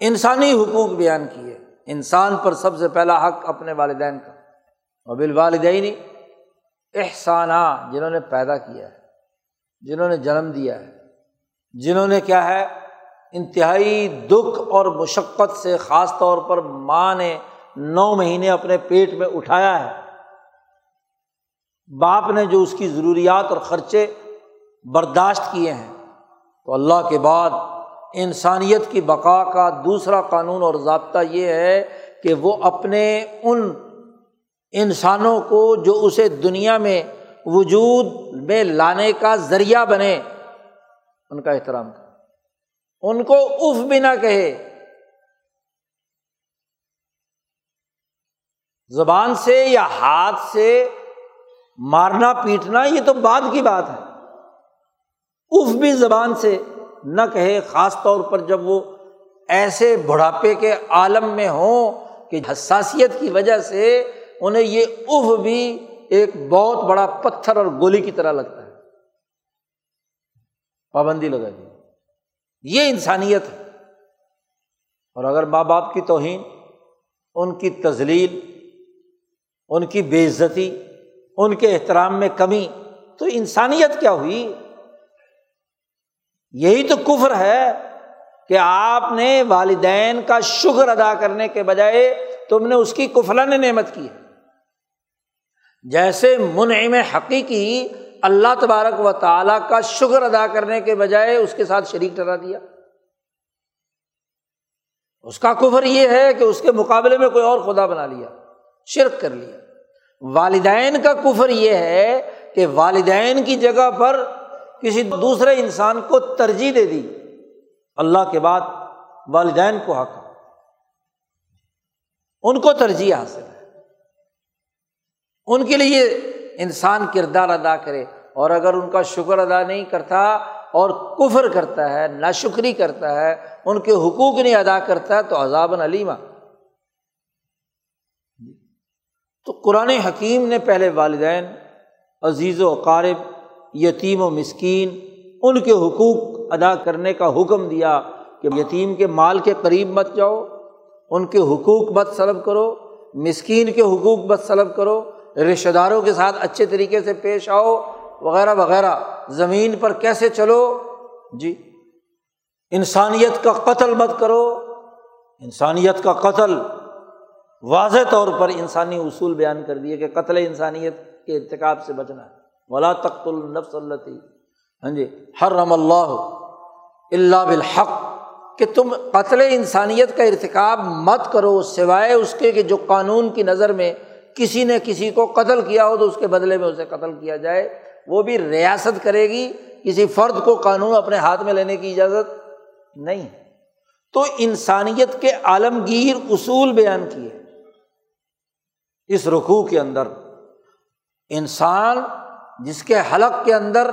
A: انسانی حقوق بیان کیے۔ انسان پر سب سے پہلا حق اپنے والدین کا۔ اور والدین احسانہ جنہوں نے پیدا کیا ہے، جنہوں نے جنم دیا ہے، جنہوں نے کیا ہے، انتہائی دکھ اور مشقت سے خاص طور پر ماں نے نو مہینے اپنے پیٹ میں اٹھایا ہے۔ باپ نے جو اس کی ضروریات اور خرچے برداشت کیے ہیں۔ تو اللہ کے بعد انسانیت کی بقا کا دوسرا قانون اور ضابطہ یہ ہے کہ وہ اپنے ان انسانوں کو جو اسے دنیا میں وجود میں لانے کا ذریعہ بنے، ان کا احترام کرے۔ ان کو اف بھی نہ کہے۔ زبان سے یا ہاتھ سے مارنا، پیٹنا، یہ تو بعد کی بات ہے۔ اف بھی زبان سے نہ کہے، خاص طور پر جب وہ ایسے بڑھاپے کے عالم میں ہوں کہ حساسیت کی وجہ سے انہیں یہ اف بھی ایک بہت بڑا پتھر اور گولی کی طرح لگتا ہے۔ پابندی لگا دی۔ یہ انسانیت ہے۔ اور اگر ماں باپ کی توہین، ان کی تزلیل ان کی بے عزتی، ان کے احترام میں کمی، تو انسانیت کیا ہوئی؟ یہی تو کفر ہے کہ آپ نے والدین کا شکر ادا کرنے کے بجائے تم نے اس کی کفلان نعمت کی ہے۔ جیسے منعم حقیقی اللہ تبارک و تعالیٰ کا شکر ادا کرنے کے بجائے اس کے ساتھ شریک ٹرا دیا۔ اس کا کفر یہ ہے کہ اس کے مقابلے میں کوئی اور خدا بنا لیا، شرک کر لیا۔ والدین کا کفر یہ ہے کہ والدین کی جگہ پر کسی دوسرے انسان کو ترجیح دے دی، اللہ کے بعد والدین کو حق۔ ان کو ترجیح حاصل ہے۔ ان کے لیے انسان کردار ادا کرے۔ اور اگر ان کا شکر ادا نہیں کرتا اور کفر کرتا ہے نا شکری کرتا ہے، ان کے حقوق نہیں ادا کرتا ہے تو عذاب علیمہ تو قرآن حکیم نے پہلے والدین، عزیز و قارب یتیم و مسکین، ان کے حقوق ادا کرنے کا حکم دیا کہ یتیم کے مال کے قریب مت جاؤ، ان کے حقوق مت سلب کرو، مسکین کے حقوق مت سلب کرو، رشتہ داروں کے ساتھ اچھے طریقے سے پیش آؤ، وغیرہ وغیرہ۔ زمین پر کیسے چلو؟ جی انسانیت کا قتل مت کرو۔ انسانیت کا قتل، واضح طور پر انسانی اصول بیان کر دیے کہ قتل انسانیت کے ارتکاب سے بچنا ہے۔ ولا تخت النفس اللہ ہاں جی ہر رم اللہ اللہ بالحق، کہ تم قتل انسانیت کا ارتکاب مت کرو، سوائے اس کے کہ جو قانون کی نظر میں کسی نے کسی کو قتل کیا ہو تو اس کے بدلے میں اسے قتل کیا جائے، وہ بھی ریاست کرے گی، کسی فرد کو قانون اپنے ہاتھ میں لینے کی اجازت نہیں۔ تو انسانیت کے عالمگیر اصول بیان کیے۔ اس رخوع کے اندر انسان جس کے حلق کے اندر،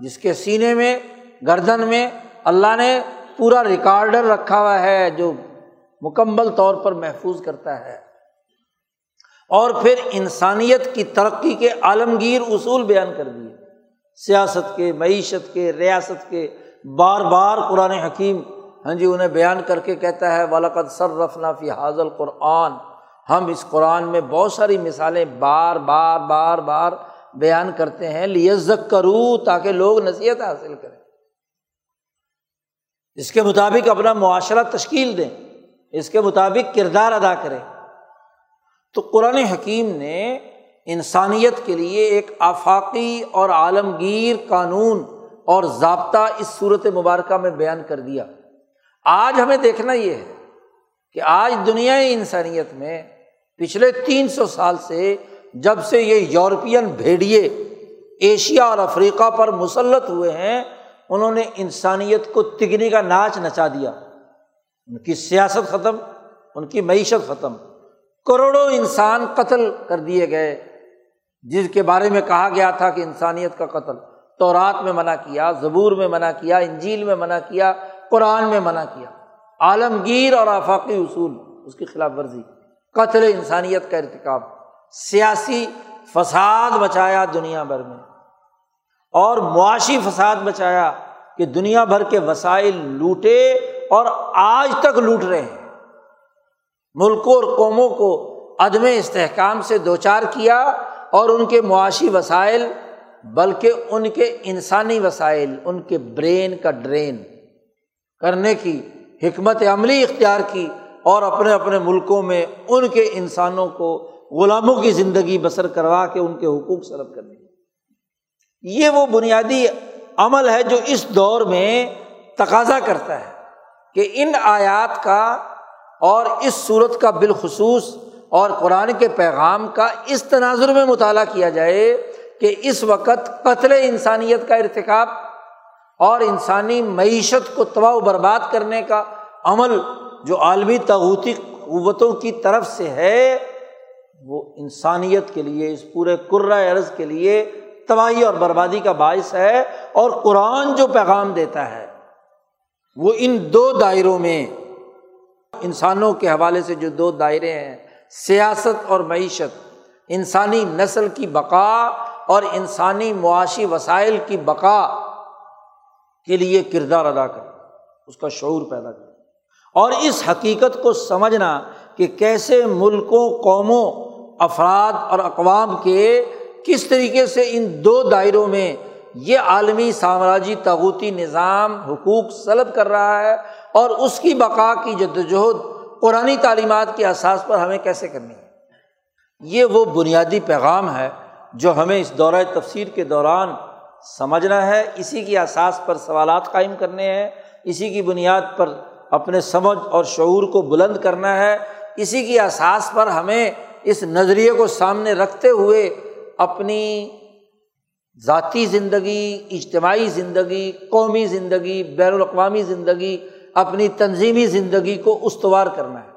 A: جس کے سینے میں، گردن میں اللہ نے پورا ریکارڈر رکھا ہوا ہے جو مکمل طور پر محفوظ کرتا ہے۔ اور پھر انسانیت کی ترقی کے عالمگیر اصول بیان کر دیے۔ سیاست کے، معیشت کے، ریاست کے، بار بار قرآن حکیم ہاں جی انہیں بیان کر کے کہتا ہے والد سر رفنا فی حاضل قرآن ہم اس قرآن میں بہت ساری مثالیں بار بار بار بار بیان کرتے ہیں لیزک کرو تاکہ لوگ نصیحت حاصل کریں۔ اس کے مطابق اپنا معاشرہ تشکیل دیں، اس کے مطابق کردار ادا کریں۔ تو قرآن حکیم نے انسانیت کے لیے ایک آفاقی اور عالمگیر قانون اور ضابطہ اس صورت مبارکہ میں بیان کر دیا۔ آج ہمیں دیکھنا یہ ہے کہ آج دنیا انسانیت میں پچھلے تین سو سال سے جب سے یہ یورپین بھیڑیے ایشیا اور افریقہ پر مسلط ہوئے ہیں، انہوں نے انسانیت کو تگنی کا ناچ نچا دیا۔ ان کی سیاست ختم، ان کی معیشت ختم۔ کروڑوں انسان قتل کر دیے گئے جس کے بارے میں کہا گیا تھا کہ انسانیت کا قتل۔ تو رات میں منع کیا، زبور میں منع کیا، انجیل میں منع کیا، قرآن میں منع کیا۔ عالمگیر اور آفاقی اصول، اس کی خلاف ورزی۔ قتل انسانیت کا ارتکاب۔ سیاسی فساد بچایا دنیا بھر میں اور معاشی فساد بچایا کہ دنیا بھر کے وسائل لوٹے اور آج تک لوٹ رہے ہیں۔ ملکوں اور قوموں کو عدم استحکام سے دو چار کیا اور ان کے معاشی وسائل، بلکہ ان کے انسانی وسائل، ان کے برین کا ڈرین کرنے کی حکمت عملی اختیار کی اور اپنے اپنے ملکوں میں ان کے انسانوں کو غلاموں کی زندگی بسر کروا کے ان کے حقوق سلب کرنے یہ وہ بنیادی عمل ہے جو اس دور میں تقاضا کرتا ہے کہ ان آیات کا اور اس صورت کا بالخصوص اور قرآن کے پیغام کا اس تناظر میں مطالعہ کیا جائے کہ اس وقت قتل انسانیت کا ارتکاب اور انسانی معیشت کو تباہ و برباد کرنے کا عمل جو عالمی تغوتی قوتوں کی طرف سے ہے وہ انسانیت کے لیے، اس پورے عرض کے لیے تباہی اور بربادی کا باعث ہے اور قرآن جو پیغام دیتا ہے، وہ ان دو دائروں میں، انسانوں کے حوالے سے جو دو دائرے ہیں، سیاست اور معیشت، انسانی نسل کی بقا اور انسانی معاشی وسائل کی بقا کے لیے کردار ادا کر اس کا شعور پیدا کر اور اس حقیقت کو سمجھنا کہ کیسے ملکوں، قوموں افراد اور اقوام کے کس طریقے سے ان دو دائروں میں یہ عالمی سامراجی تغوتی نظام حقوق سلب کر رہا ہے اور اس کی بقا کی جد وجہد قرآن تعلیمات کے احساس پر ہمیں کیسے کرنی ہے؟ یہ وہ بنیادی پیغام ہے جو ہمیں اس دورۂ تفسیر کے دوران سمجھنا ہے، اسی کی احساس پر سوالات قائم کرنے ہیں، اسی کی بنیاد پر اپنے سمجھ اور شعور کو بلند کرنا ہے، اسی کی احساس پر ہمیں اس نظریے کو سامنے رکھتے ہوئے اپنی ذاتی زندگی، اجتماعی زندگی، قومی زندگی، بین الاقوامی زندگی، اپنی تنظیمی زندگی کو استوار کرنا ہے۔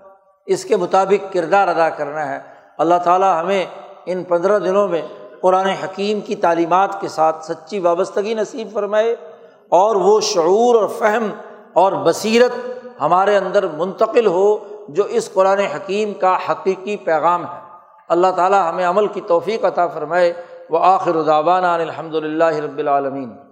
A: اس کے مطابق کردار ادا کرنا ہے۔ اللہ تعالیٰ ہمیں ان پندرہ دنوں میں قرآن حکیم کی تعلیمات کے ساتھ سچی وابستگی نصیب فرمائے اور وہ شعور اور فہم اور بصیرت ہمارے اندر منتقل ہو جو اس قرآن حکیم کا حقیقی پیغام ہے۔ اللہ تعالیٰ ہمیں عمل کی توفیق عطا فرمائے۔ وہ آخر الدابان الحمد للہ رب العالمین۔